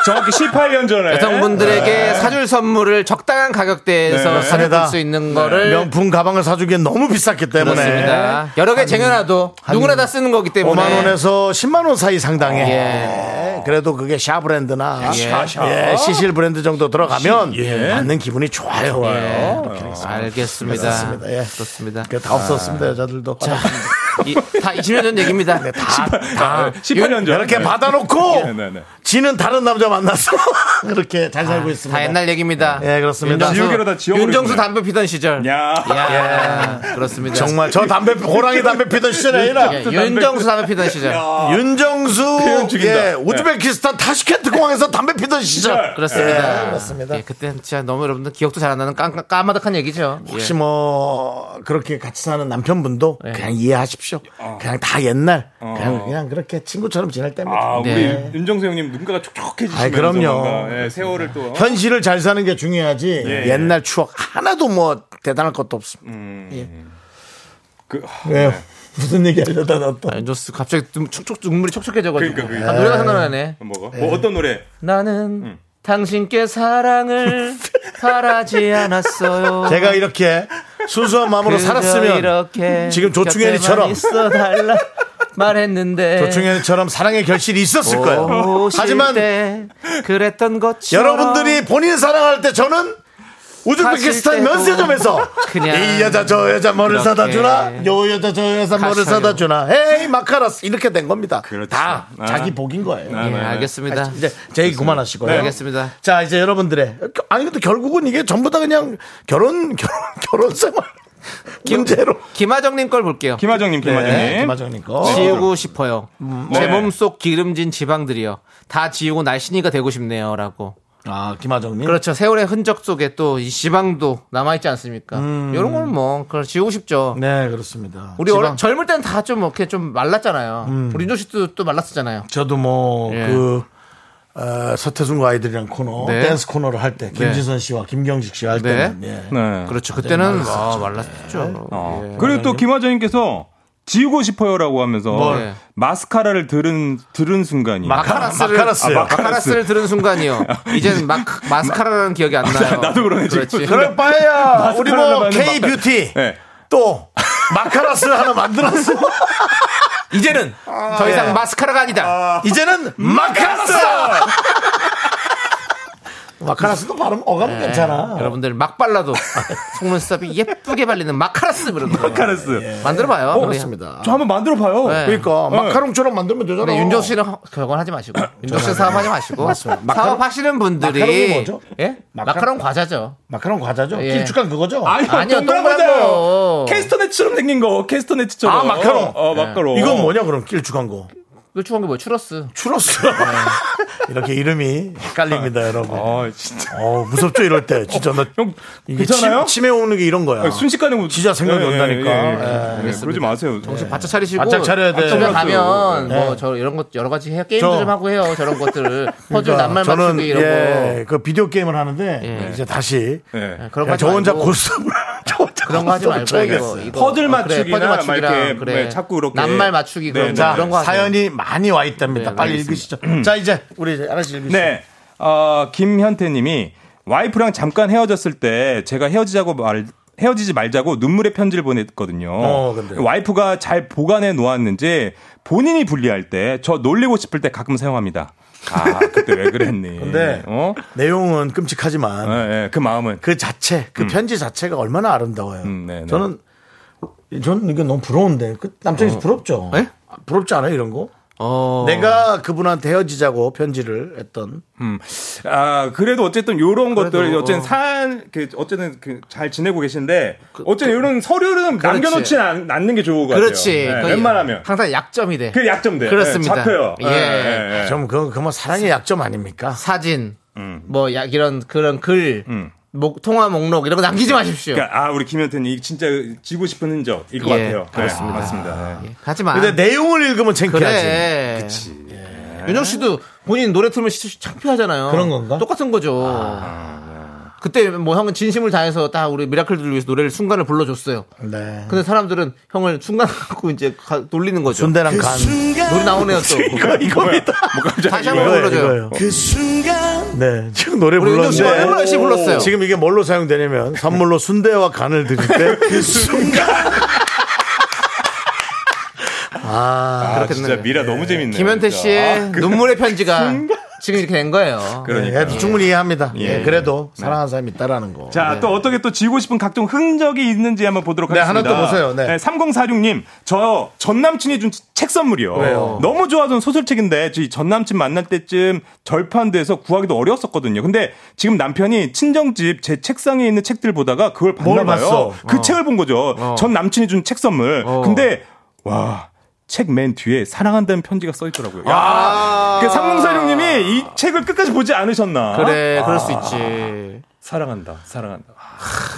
Speaker 5: 정확히 18년 전에
Speaker 2: 여성분들에게 사줄 선물을 적당한 가격대에서
Speaker 5: 네.
Speaker 2: 사줄 수 있는 거를
Speaker 1: 명품 가방을 사주기엔 너무 비쌌기 때문에.
Speaker 2: 그렇습니다. 여러 개 쟁여놔도 누구나 다 쓰는 거기 때문에
Speaker 1: 5만 원에서 10만 원 사이 상당해.
Speaker 2: 예.
Speaker 1: 그래도 그게 샤 브랜드나
Speaker 2: 예.
Speaker 1: 예, 시실 브랜드 정도 들어가면 받는 기분이 좋아요.
Speaker 2: 예. 알겠습니다.
Speaker 1: 그렇습니다. 예.
Speaker 2: 그렇습니다.
Speaker 1: 그게 다 없었습니다, 여자들도.
Speaker 2: 이, 다 20년 전 얘기입니다.
Speaker 1: 다,
Speaker 5: 아, 18년 전.
Speaker 1: 이렇게
Speaker 5: 네. 네,
Speaker 1: 받아놓고
Speaker 5: 네, 네.
Speaker 1: 지는 다른 남자 만나서 그렇게 잘 살고 있습니다.
Speaker 2: 다 옛날 얘기입니다.
Speaker 1: 예, 그렇습니다.
Speaker 5: 지우개로 다
Speaker 2: 윤정수. 담배 피던 시절.
Speaker 5: 야.
Speaker 2: 야, 그렇습니다.
Speaker 1: 정말 저 담배 호랑이 담배 피던 시절이 아니라
Speaker 2: 예, 윤정수 담배 피던 시절.
Speaker 1: 윤정수
Speaker 5: 표현 죽인다.
Speaker 1: 예, 우즈베키스탄 타슈켄트 공항에서 담배 피던 시절.
Speaker 2: 그렇습니다.
Speaker 1: 예, 그렇습니다.
Speaker 2: 예, 그때 진짜 너무 여러분들 기억도 잘 안 나는 까, 까마득한 얘기죠. 예.
Speaker 1: 혹시 뭐 그렇게 같이 사는 남편분도 그냥 이해하십시오. 그냥 다 옛날 그냥 그냥 그렇게 친구처럼 지낼 때입니다.
Speaker 5: 아, 우리
Speaker 2: 네.
Speaker 5: 윤정수 형님 눈가가 촉촉해지시면서
Speaker 1: 아이, 그럼요.
Speaker 5: 뭔가, 예, 세월을 또
Speaker 1: 현실을 잘 사는 게 중요하지
Speaker 5: 예.
Speaker 1: 옛날 추억 하나도 뭐 대단할 것도 없습니다. 예.
Speaker 5: 그,
Speaker 1: 왜요? 무슨 얘기 하려다 나 또.
Speaker 2: 아, 윤정수 갑자기 눈, 촉촉, 눈물이 촉촉해져가지고.
Speaker 5: 그러니까, 그러니까.
Speaker 2: 아, 노래가 생각나네.
Speaker 5: 뭐가? 뭐 어떤 노래?
Speaker 2: 나는 당신께 사랑을 바라지 않았어요.
Speaker 1: 제가 이렇게 순수한 마음으로 살았으면 지금 조충현이처럼
Speaker 2: 말했는데
Speaker 1: 조충현처럼 사랑의 결실이 있었을 거예요. 하지만
Speaker 2: 때 그랬던 것처럼
Speaker 1: 여러분들이 본인 사랑할 때 저는 우즈베키스탄 면세점에서
Speaker 2: 그냥
Speaker 1: 이 여자 저 여자 뭐를
Speaker 2: 그렇게
Speaker 1: 사다 주나 요 여자 저 여자 뭐를
Speaker 2: 가셔요.
Speaker 1: 사다 주나 에이 마카라스 이렇게 된 겁니다.
Speaker 5: 그렇지.
Speaker 1: 다
Speaker 5: 아.
Speaker 1: 자기 복인 거예요.
Speaker 5: 아,
Speaker 2: 예,
Speaker 5: 네, 네.
Speaker 2: 알겠습니다.
Speaker 1: 이제 제 얘기 그만하시고요.
Speaker 2: 네, 알겠습니다.
Speaker 1: 자 이제 여러분들의 아니 근데 결국은 이게 전부 다 그냥 결혼 결혼 결혼 생활 문제로
Speaker 2: 김하정님 걸 볼게요.
Speaker 5: 김하정님, 김하정님.
Speaker 1: 네, 김하정님 거.
Speaker 2: 지우고 싶어요. 제
Speaker 5: 네.
Speaker 2: 몸속 기름진 지방들이요. 다 지우고 날씬이가 되고 싶네요라고.
Speaker 1: 아 김하정님.
Speaker 2: 그렇죠. 세월의 흔적 속에 또 이 지방도 남아있지 않습니까? 이런 거는 뭐, 그걸 지우고 싶죠.
Speaker 1: 네 그렇습니다.
Speaker 2: 우리
Speaker 1: 지방-
Speaker 2: 어려- 젊을 때는 다 좀 이렇게 좀 말랐잖아요. 우리 윤조 씨도 또 말랐었잖아요.
Speaker 1: 저도 뭐
Speaker 2: 예.
Speaker 1: 그 어, 서태순과 아이들이랑 코너
Speaker 2: 네.
Speaker 1: 댄스 코너를 할 때 김지선 씨와 김경식 씨가 할
Speaker 2: 네.
Speaker 1: 때는 예.
Speaker 5: 네.
Speaker 2: 그렇죠. 그때는 아, 말랐었죠.
Speaker 5: 어.
Speaker 2: 예.
Speaker 5: 그리고 또 김하정님께서 지우고 싶어요라고 하면서
Speaker 2: 뭘?
Speaker 5: 마스카라를 들은 들은 순간이
Speaker 2: 마카라스를
Speaker 1: 마카라스요.
Speaker 2: 아, 마카라스 를 들은 순간이요. 이제는 마, 마스카라라는 기억이 안 나요.
Speaker 5: 나도 그러네, 지금.
Speaker 2: 그렇지.
Speaker 1: 그럴 바에야 우리 뭐 K 뷰티
Speaker 5: 네.
Speaker 1: 또 마카라스 하나 만들었어.
Speaker 2: 이제는 더 이상 마스카라가 아니다.
Speaker 1: 이제는 마카라스. 마카라스도 발음 어감 괜찮아.
Speaker 2: 네. 여러분들 막 발라도 속눈썹이 예쁘게 발리는 마카라스 그런 거.
Speaker 5: 마카라스.
Speaker 2: 만들어봐요.
Speaker 1: 그렇습니다.
Speaker 5: 저 한번 만들어 봐요.
Speaker 2: 네.
Speaker 1: 그러니까 마카롱처럼 만들면 되잖아.
Speaker 2: 근데 윤정 씨는 허- 그건 하지 마시고 윤정 씨 사업하지 마시고 사업하시는 분들이
Speaker 1: 마카롱이 뭐죠?
Speaker 2: 예?
Speaker 1: 마카롱?
Speaker 2: 마카롱 과자죠.
Speaker 1: 마카롱 과자죠?
Speaker 2: 예.
Speaker 1: 길쭉한 그거죠?
Speaker 5: 아니요,
Speaker 2: 아니요,
Speaker 5: 동그란. 거. 캐스터네츠처럼 생긴 거, 캐스터네츠처럼.
Speaker 1: 아, 마카롱.
Speaker 5: 어, 마카롱.
Speaker 1: 이건 뭐냐 그럼 길쭉한 거.
Speaker 2: 그 추한 게 뭐야? 추러스.
Speaker 1: 추러스. 이렇게 이름이 헷갈립니다, 여러분.
Speaker 5: 아, 진짜.
Speaker 1: 어, 무섭죠, 이럴 때. 진짜 나.
Speaker 5: 형,
Speaker 1: 이게
Speaker 5: 괜찮아요?
Speaker 1: 침, 에 오는 게 이런 거야.
Speaker 5: 순식간에 뭐-
Speaker 1: 진짜 생각이
Speaker 5: 예, 예,
Speaker 1: 온다니까.
Speaker 5: 예, 예.
Speaker 1: 예.
Speaker 5: 예, 그러지 마세요.
Speaker 2: 정신 바짝 차리시고
Speaker 1: 바짝 차려야 돼.
Speaker 2: 집에 가면
Speaker 1: 네.
Speaker 2: 뭐저 이런 것 여러 가지 해요. 게임도
Speaker 1: 저-
Speaker 2: 좀 하고 해요. 저런 것들을 퍼즐
Speaker 1: 그러니까
Speaker 2: 낱말
Speaker 1: 저는
Speaker 2: 맞추기 이런
Speaker 1: 예,
Speaker 2: 거.
Speaker 1: 그 비디오 게임을 하는데
Speaker 2: 예.
Speaker 1: 이제 다시
Speaker 5: 예.
Speaker 2: 그런 거
Speaker 1: 저 혼자 고스톱을
Speaker 2: 그런 거 하지 말고. 이거, 이거.
Speaker 5: 퍼즐
Speaker 2: 어,
Speaker 5: 맞추기나
Speaker 2: 그래, 퍼즐
Speaker 5: 막
Speaker 2: 맞추기랑
Speaker 5: 이렇게
Speaker 2: 그래.
Speaker 5: 네, 자꾸 이렇게.
Speaker 2: 낱말 맞추기 그런
Speaker 5: 네,
Speaker 2: 거
Speaker 5: 자,
Speaker 2: 그런 거.
Speaker 1: 사연이 많이 와 있답니다.
Speaker 2: 네,
Speaker 1: 빨리
Speaker 2: 알겠습니다.
Speaker 1: 읽으시죠. 자, 이제 우리 이제 하나씩 읽으시죠.
Speaker 5: 네. 어, 김현태님이 와이프랑 잠깐 헤어졌을 때 제가 헤어지자고 말 헤어지지 말자고 눈물의 편지를 보냈거든요.
Speaker 1: 어, 근데.
Speaker 5: 와이프가 잘 보관해 놓았는지 본인이 분리할 때 저 놀리고 싶을 때 가끔 사용합니다. 아 그때 왜 그랬니?
Speaker 1: 근데
Speaker 5: 어?
Speaker 1: 내용은 끔찍하지만
Speaker 5: 예, 예, 그 마음은
Speaker 1: 그 자체, 그 편지 자체가 얼마나 아름다워요.
Speaker 5: 음, 네, 네.
Speaker 1: 저는 저는 이게 너무 부러운데 그 남편이 부럽죠.
Speaker 2: 네?
Speaker 1: 아, 부럽지 않아요 이런 거?
Speaker 2: 어.
Speaker 1: 내가 그분한테 헤어지자고 편지를 했던
Speaker 5: 음. 아, 그래도 어쨌든 요런 것들,
Speaker 2: 그래도,
Speaker 5: 어쨌든
Speaker 2: 어.
Speaker 5: 산, 그, 어쨌든 그, 잘 지내고 계신데, 어쨌든 이런 서류는 남겨놓지 않, 않는 게 좋은 것 같아요.
Speaker 2: 그렇지.
Speaker 5: 네,
Speaker 2: 그
Speaker 5: 웬만하면.
Speaker 2: 항상 약점이 돼.
Speaker 5: 그 약점 돼.
Speaker 2: 그렇습니다.
Speaker 5: 네, 잡혀요.
Speaker 2: 예.
Speaker 5: 예, 예.
Speaker 1: 좀 그, 그뭐 사랑의 약점 아닙니까?
Speaker 2: 사진, 뭐약 이런 그런 글,
Speaker 5: 음.
Speaker 2: 목 통화 목록 이런 거 남기지 마십시오.
Speaker 5: 그러니까, 아, 우리 김현태님, 이 진짜 지고 싶은 흔적일 것
Speaker 2: 예,
Speaker 5: 같아요.
Speaker 2: 그렇습니다.
Speaker 5: 네, 맞습니다. 네.
Speaker 2: 하지만
Speaker 1: 근데 내용을 읽으면 창피하지.
Speaker 2: 그래.
Speaker 5: 그치.
Speaker 2: 윤정 씨도 본인 노래 틀면 시- 창피하잖아요.
Speaker 1: 그런 건가?
Speaker 2: 똑같은 거죠. 그때 뭐 형은 진심을 다해서 딱 우리 미라클들 위해서 노래를 순간을 불러줬어요.
Speaker 1: 네.
Speaker 2: 근데 사람들은 형을 순간 갖고 이제 가- 돌리는 거죠.
Speaker 1: 순대랑 간.
Speaker 2: 노래 나오네요 또.
Speaker 1: 이거, 이겁니다.
Speaker 5: 뭐.
Speaker 2: 다시 한번
Speaker 1: 이거예요,
Speaker 2: 불러줘요.
Speaker 1: 이거예요.
Speaker 3: 그 순간
Speaker 1: 네. 지금 노래
Speaker 2: 우리 윤정 씨가
Speaker 1: 불렀는데.
Speaker 2: 얼마나 열심히 불렀어요.
Speaker 1: 지금 이게 뭘로 사용되냐면 선물로 순대와 간을 드릴 때 그 순간. 아,
Speaker 5: 아, 진짜 미라 너무 재밌네요.
Speaker 2: 김현태
Speaker 5: 진짜.
Speaker 2: 씨의
Speaker 5: 아, 그-
Speaker 2: 눈물의 편지가 지금 이렇게 된 거예요.
Speaker 5: 그러니까.
Speaker 1: 예, 충분히 이해합니다. 예,
Speaker 5: 예.
Speaker 1: 그래도 사랑하는 사람이 있다라는 거.
Speaker 5: 자, 또 어떻게 또 지고 싶은 각종 흔적이 있는지 한번 보도록
Speaker 1: 네,
Speaker 5: 하겠습니다.
Speaker 1: 하나 또 보세요. 네.
Speaker 5: 3046님, 저 전 남친이 준 책 선물이요.
Speaker 1: 왜요?
Speaker 5: 너무 좋아하던 소설책인데 저희 전 남친 만날 때쯤 절판돼서 구하기도 어려웠었거든요. 근데 지금 남편이 친정집 제 책상에 있는 책들 보다가 그걸
Speaker 1: 뭘
Speaker 5: 봤나 봐요.
Speaker 1: 봤어?
Speaker 5: 그 책을 본 거죠. 전 남친이 준 책 선물.
Speaker 2: 어.
Speaker 5: 근데 와. 책 맨 뒤에 사랑한다는 편지가 써 있더라고요. 야, 그 삼공사령님이 이 책을 끝까지 보지 않으셨나?
Speaker 2: 그래, 그럴 수 있지.
Speaker 5: 사랑한다, 사랑한다.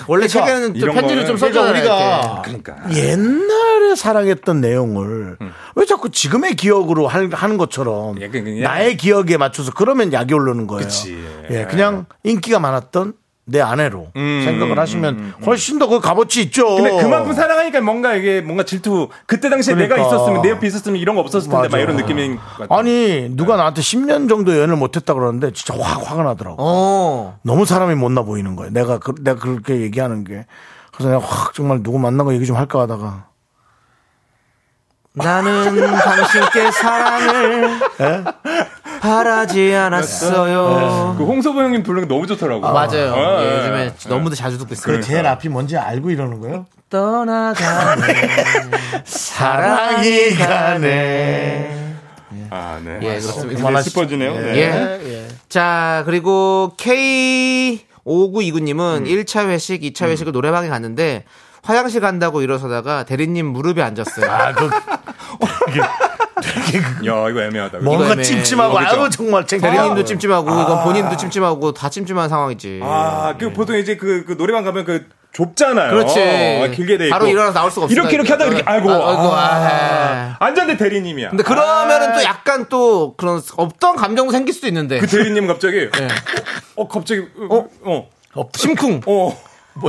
Speaker 2: 원래 책에는 좀
Speaker 5: 이런
Speaker 2: 편지를 좀
Speaker 1: 그러니까
Speaker 2: 써줘야
Speaker 1: 우리가
Speaker 5: 그러니까.
Speaker 1: 옛날에 사랑했던 내용을 왜 자꾸 지금의 기억으로 할- 하는 것처럼
Speaker 5: 예,
Speaker 1: 나의 기억에 맞춰서 그러면 약이 오르는 거예요.
Speaker 5: 그치.
Speaker 1: 예, 그냥 인기가 많았던 내 아내로
Speaker 5: 음,
Speaker 1: 생각을
Speaker 5: 음,
Speaker 1: 하시면
Speaker 5: 음,
Speaker 1: 훨씬 더 그 값어치 있죠.
Speaker 5: 근데 그만큼 사랑하니까 뭔가 이게 뭔가 질투. 그때 당시에 내가
Speaker 1: 그러니까.
Speaker 5: 있었으면 내 옆에 있었으면 이런 거 없었을 텐데 막
Speaker 1: 맞아.
Speaker 5: 이런 느낌인 것 같아요.
Speaker 1: 아니 누가 나한테 10년 정도 연애를 못했다 그러는데 진짜 확 화가 나더라고.
Speaker 2: 어.
Speaker 1: 너무 사람이 못나 보이는 거예요. 내가 그, 내가 그렇게 얘기하는 게 그래서 내가 확 정말 누구 만난 거 얘기 좀 할까 하다가
Speaker 2: 나는 당신께 사랑을 바라지 않았어요.
Speaker 5: 그 홍서보 형님 부르는 게 너무 좋더라고.
Speaker 2: 아, 맞아요.
Speaker 5: 아,
Speaker 2: 예,
Speaker 5: 예.
Speaker 2: 요즘에 너무도 자주 듣고 있어요.
Speaker 1: 그래 제일 앞이 뭔지 알고 이러는 거예요?
Speaker 2: 떠나가네.
Speaker 1: 사랑이 가네.
Speaker 5: 아, 네.
Speaker 2: 예, 그렇습니다.
Speaker 5: 그만하시죠. 슬퍼지네요. 네.
Speaker 2: 예. 자, 그리고 K5929님은 1차 회식, 2차 회식을 노래방에 갔는데 화장실 간다고 일어서다가 대리님 무릎에 앉았어요.
Speaker 1: 아, 그
Speaker 5: 야, 이거 애매하다.
Speaker 1: 뭔가
Speaker 2: 애매해.
Speaker 1: 찜찜하고
Speaker 5: 어, 그죠?
Speaker 1: 아유 정말 창피하고.
Speaker 2: 대리님도 찜찜하고 이건 본인도 찜찜하고 다 찜찜한 상황이지.
Speaker 5: 아, 그 보통 이제 그, 그 노래방 가면 그 좁잖아요.
Speaker 2: 그렇지.
Speaker 5: 어, 길게 돼 있고.
Speaker 2: 바로 일어나서 나올 수가 없어.
Speaker 5: 이렇게 이렇게 하다 이렇게 아이고.
Speaker 2: 아, 아이고,
Speaker 5: 아,
Speaker 2: 아.
Speaker 5: 앉았는데 대리님이야.
Speaker 2: 근데 그러면은
Speaker 5: 아,
Speaker 2: 또 약간 또 그런 없던 감정도 생길 수도 있는데.
Speaker 5: 그 대리님 갑자기
Speaker 2: 예.
Speaker 5: 어 갑자기 어 어.
Speaker 2: 심쿵.
Speaker 5: 어.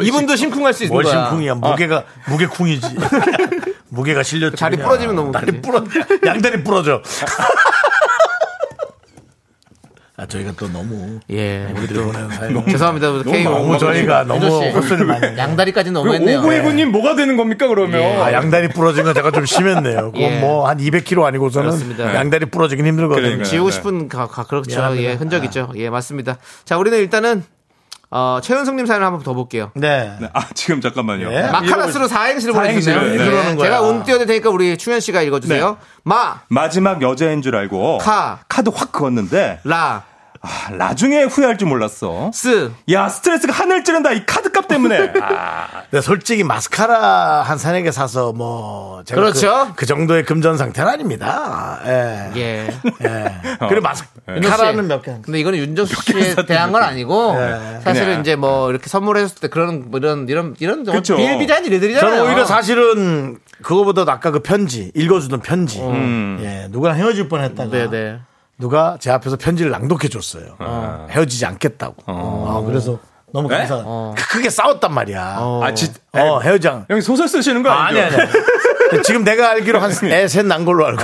Speaker 2: 이분도 심쿵할 수 있는
Speaker 1: 뭘
Speaker 2: 거야.
Speaker 1: 심쿵이야. 무게가 무게 쿵이지. 무게가 실렸지.
Speaker 2: 다리
Speaker 1: 그냥.
Speaker 2: 부러지면 너무
Speaker 1: 다리. 부러 양다리 부러져. 아 저희가 또 너무
Speaker 2: 예. 우리 또 죄송합니다. K
Speaker 1: 너무 저희가 너무 헛소리 많이 했네요.
Speaker 2: 양다리까지
Speaker 5: 그
Speaker 2: 너무했네요.
Speaker 5: 오구이구님 뭐가 되는 겁니까 그러면?
Speaker 2: 예.
Speaker 1: 아, 양다리 부러진 건 제가 좀 심했네요. 그건
Speaker 2: 예.
Speaker 1: 뭐한 200kg 아니고서는
Speaker 2: 그렇습니다.
Speaker 1: 양다리 부러지긴 힘들거든요.
Speaker 5: 그러니까요.
Speaker 2: 지우고
Speaker 5: 네.
Speaker 2: 싶은 가, 가- 그렇죠.
Speaker 1: 미안합니다.
Speaker 2: 예, 흔적 이죠. 예, 맞습니다. 자, 우리는 일단은 어, 최은성님 사연을 한번 더 볼게요.
Speaker 1: 네.
Speaker 5: 네, 아 지금 잠깐만요.
Speaker 1: 네.
Speaker 2: 마카라스로 사행시를
Speaker 5: 사행시를,
Speaker 2: 보내주세요.
Speaker 5: 네.
Speaker 1: 그러는 거야.
Speaker 2: 제가 운 띄워드릴 테니까 우리 충현 씨가 읽어주세요. 마,
Speaker 5: 마지막 여자인 줄 알고
Speaker 2: 카.
Speaker 5: 카드 확 그었는데
Speaker 2: 라,
Speaker 5: 아, 나중에 후회할 줄 몰랐어.
Speaker 2: 스.
Speaker 5: 야 스트레스가 하늘 찌른다 이 카드값 때문에. 아,
Speaker 1: 근데 솔직히 마스카라 한 사네 개 사서 뭐 제가
Speaker 2: 그렇죠.
Speaker 1: 그, 그 정도의 금전 상태는 아닙니다. 예.
Speaker 2: 예.
Speaker 1: 예. 그리고 마스카라는 몇 개. 한
Speaker 2: 근데 이거는 윤정수 씨에 대한 건 아니고 사실은
Speaker 5: 그냥.
Speaker 2: 이제 뭐 이렇게 선물해줬을 때 그런 뭐 이런 이런 이런
Speaker 5: 그쵸.
Speaker 2: 비일비재한 일들이잖아요.
Speaker 1: 저는 오히려 사실은 그거보다 아까 그 편지 읽어주던 편지.
Speaker 5: 음.
Speaker 1: 예, 누구랑 헤어질 뻔 했다가
Speaker 2: 네네.
Speaker 1: 누가 제 앞에서 편지를 낭독해 줬어요. 헤어지지 않겠다고. 아, 그래서 너무
Speaker 5: 네?
Speaker 1: 감사.
Speaker 2: 어.
Speaker 1: 크게 싸웠단 말이야.
Speaker 5: 아 진.
Speaker 1: 어, 헤어장.
Speaker 5: 형이 소설 쓰시는 거
Speaker 1: 아, 아니
Speaker 5: 아니죠?
Speaker 1: 아니. 지금 내가 알기로 한 애셋 난 걸로 알고.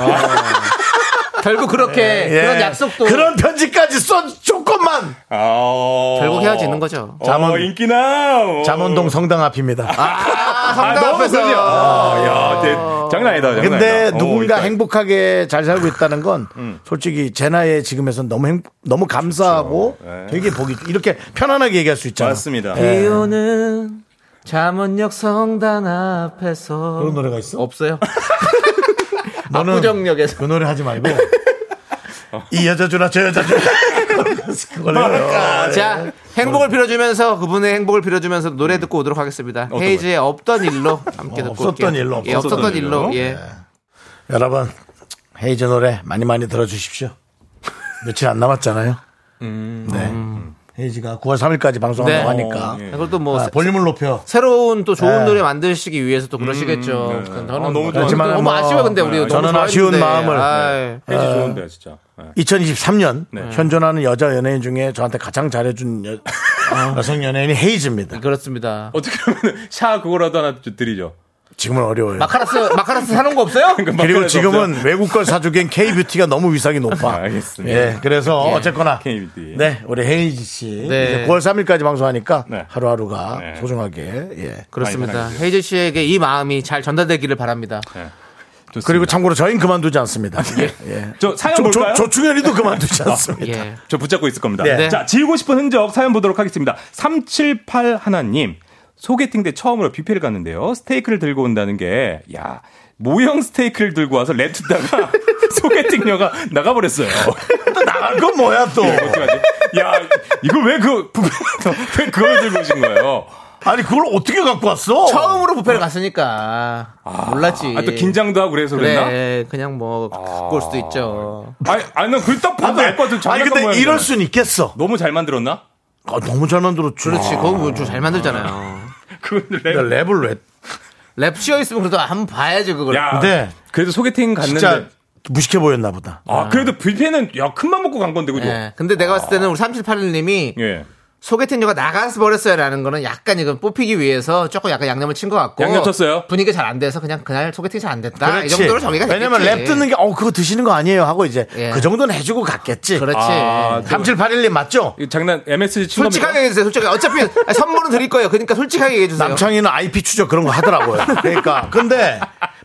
Speaker 2: 결국 그렇게
Speaker 1: 예.
Speaker 2: 그런 약속도
Speaker 1: 그런 편지까지 써 조건만.
Speaker 5: 아,
Speaker 2: 결국 헤어지는 거죠.
Speaker 5: 잠원 인기 나.
Speaker 1: 잠원동 성당 앞입니다.
Speaker 2: 아, 성당
Speaker 5: 너무
Speaker 2: 앞에서
Speaker 5: 그죠? 아, 야, 대, 장난 아니다. 장난
Speaker 1: 근데
Speaker 5: 아니다. 어,
Speaker 1: 누군가.
Speaker 5: 음.
Speaker 1: 행복하게 잘 살고 있다는 건 솔직히 제 나이에 지금에선 너무 행, 너무 감사하고
Speaker 5: 네.
Speaker 1: 되게 보기 이렇게 편안하게 얘기할 수 있잖아.
Speaker 5: 맞습니다.
Speaker 2: 비 오는 잠원역 성당 앞에서
Speaker 1: 그런 노래가 있어?
Speaker 2: 없어요.
Speaker 1: 너는
Speaker 2: 압구정역에서
Speaker 1: 그 노래 하지 말고 이 여자 주나 저 여자 주나 그걸 해요.
Speaker 2: 자 행복을 빌어주면서 그분의 행복을 빌어주면서 노래 듣고 오도록 하겠습니다. 헤이즈의 없던 일로 함께
Speaker 1: 어,
Speaker 2: 듣고
Speaker 1: 없었던
Speaker 2: 올게요.
Speaker 1: 일로,
Speaker 2: 예,
Speaker 1: 없었던
Speaker 2: 없었던 일로
Speaker 5: 일로.
Speaker 2: 예.
Speaker 1: 여러분 헤이즈 노래 많이 많이 들어주십시오. 며칠 안 남았잖아요. 네. 헤이즈가 9월 3일까지 방송한다고
Speaker 2: 네.
Speaker 1: 하니까
Speaker 5: 예.
Speaker 2: 그것도 뭐
Speaker 1: 아, 볼륨을 높여.
Speaker 2: 새로운 또 좋은
Speaker 1: 네.
Speaker 2: 노래 만드시기 위해서 또 그러시겠죠. 저는
Speaker 5: 아, 너무
Speaker 2: 뭐-
Speaker 5: 좋아하는데.
Speaker 2: 너무
Speaker 1: 뭐-
Speaker 2: 아쉬워 근데 우리
Speaker 1: 네,
Speaker 2: 너무
Speaker 1: 저는 아쉬운
Speaker 2: 좋아했는데.
Speaker 1: 마음을-
Speaker 2: 아이.
Speaker 5: 헤이즈 좋은데 진짜. 네.
Speaker 1: 2023년
Speaker 2: 네.
Speaker 1: 현존하는 여자 연예인 중에 저한테 가장 잘해준 여, 여성 연예인이 헤이즈입니다.
Speaker 2: 그렇습니다.
Speaker 5: 어떻게 하면 샤 그거라도 하나 좀 드리죠.
Speaker 1: 지금은 어려워요.
Speaker 2: 마카라스 마카라스 사는 거 없어요?
Speaker 1: 그리고 지금은 외국 걸 사주기엔 K뷰티가 너무 위상이 높아.
Speaker 5: 아, 알겠습니다.
Speaker 1: 예, 그래서 어쨌거나
Speaker 5: K뷰티.
Speaker 1: 네, 우리 헤이지 씨
Speaker 2: 네.
Speaker 1: 이제 9월 3일까지 방송하니까
Speaker 5: 네.
Speaker 1: 하루하루가
Speaker 5: 네.
Speaker 1: 소중하게 예.
Speaker 2: 그렇습니다. 헤이즈 씨에게 이 마음이 잘 전달되기를 바랍니다.
Speaker 5: 좋습니다.
Speaker 1: 그리고 참고로 저희는 그만두지 않습니다. 예.
Speaker 5: 저 사연
Speaker 1: 조,
Speaker 5: 볼까요?
Speaker 1: 조, 조충현이도 그만두지 않습니다.
Speaker 2: 예.
Speaker 5: 저 붙잡고 있을 겁니다.
Speaker 1: 네.
Speaker 5: 자, 지우고 싶은 흔적 사연 보도록 하겠습니다. 378 하나님. 소개팅 때 처음으로 뷔페를 갔는데요. 스테이크를 들고 온다는 게, 야, 모형 스테이크를 들고 와서 랩트다가 소개팅녀가 나가버렸어요.
Speaker 1: 또 나갈 건 뭐야 또.
Speaker 5: 어떡하지? 야, 이걸 왜 그, 왜 그걸 들고 오신 거예요?
Speaker 1: 아니 그걸 어떻게 갖고 왔어?
Speaker 2: 처음으로 부페를 갔으니까 몰랐지.
Speaker 5: 아, 또 긴장도 하고 그래서 그랬나?
Speaker 2: 그래, 그냥 뭐 갖고 올 수도 있죠.
Speaker 5: 아니, 아니, 난그 딱 봐도 알것 같은
Speaker 1: 아니 근데 이럴 순 있겠어.
Speaker 5: 너무 잘 만들었나?
Speaker 1: 아, 너무 잘 만들었죠.
Speaker 2: 그렇지, 그거 뭐좀잘 만들잖아요.
Speaker 5: 그건 랩.
Speaker 1: 근데 랩을 왜?
Speaker 2: 랩 씌어 있으면 그래도 한번 봐야지 그걸.
Speaker 5: 야,
Speaker 1: 근데
Speaker 5: 그래도 소개팅 갔는데.
Speaker 1: 진짜 무식해 보였나 보다.
Speaker 5: 아, 그래도 뷔페는 야, 큰맘 먹고 간 건데, 그죠?
Speaker 2: 예. 근데 내가 봤을 때는 우리 3781님이
Speaker 5: 예.
Speaker 2: 소개팅녀가 나가서 버렸어요라는 거는 약간 이건 뽑히기 위해서 조금 약간 양념을 친 것 같고
Speaker 5: 양념 쳤어요?
Speaker 2: 분위기가 잘안 돼서 그냥 그날 소개팅 잘 안 됐다 이
Speaker 1: 그렇지.
Speaker 2: 정도로 정리가 됐겠지.
Speaker 1: 왜냐면 랩 뜯는 게, 어, 그거 드시는 거 아니에요? 하고 이제
Speaker 2: 예.
Speaker 1: 그 정도는 해주고 갔겠지.
Speaker 2: 그렇지.
Speaker 5: 아,
Speaker 1: 3781님 맞죠?
Speaker 5: 장난 MSG 친 겁니까?
Speaker 2: 솔직하게 얘기해주세요. 솔직히 어차피 아니, 선물은 드릴 거예요. 그러니까 솔직하게 얘기해주세요.
Speaker 1: 남창희는 IP 추적 그런 거 하더라고요. 그러니까. 근데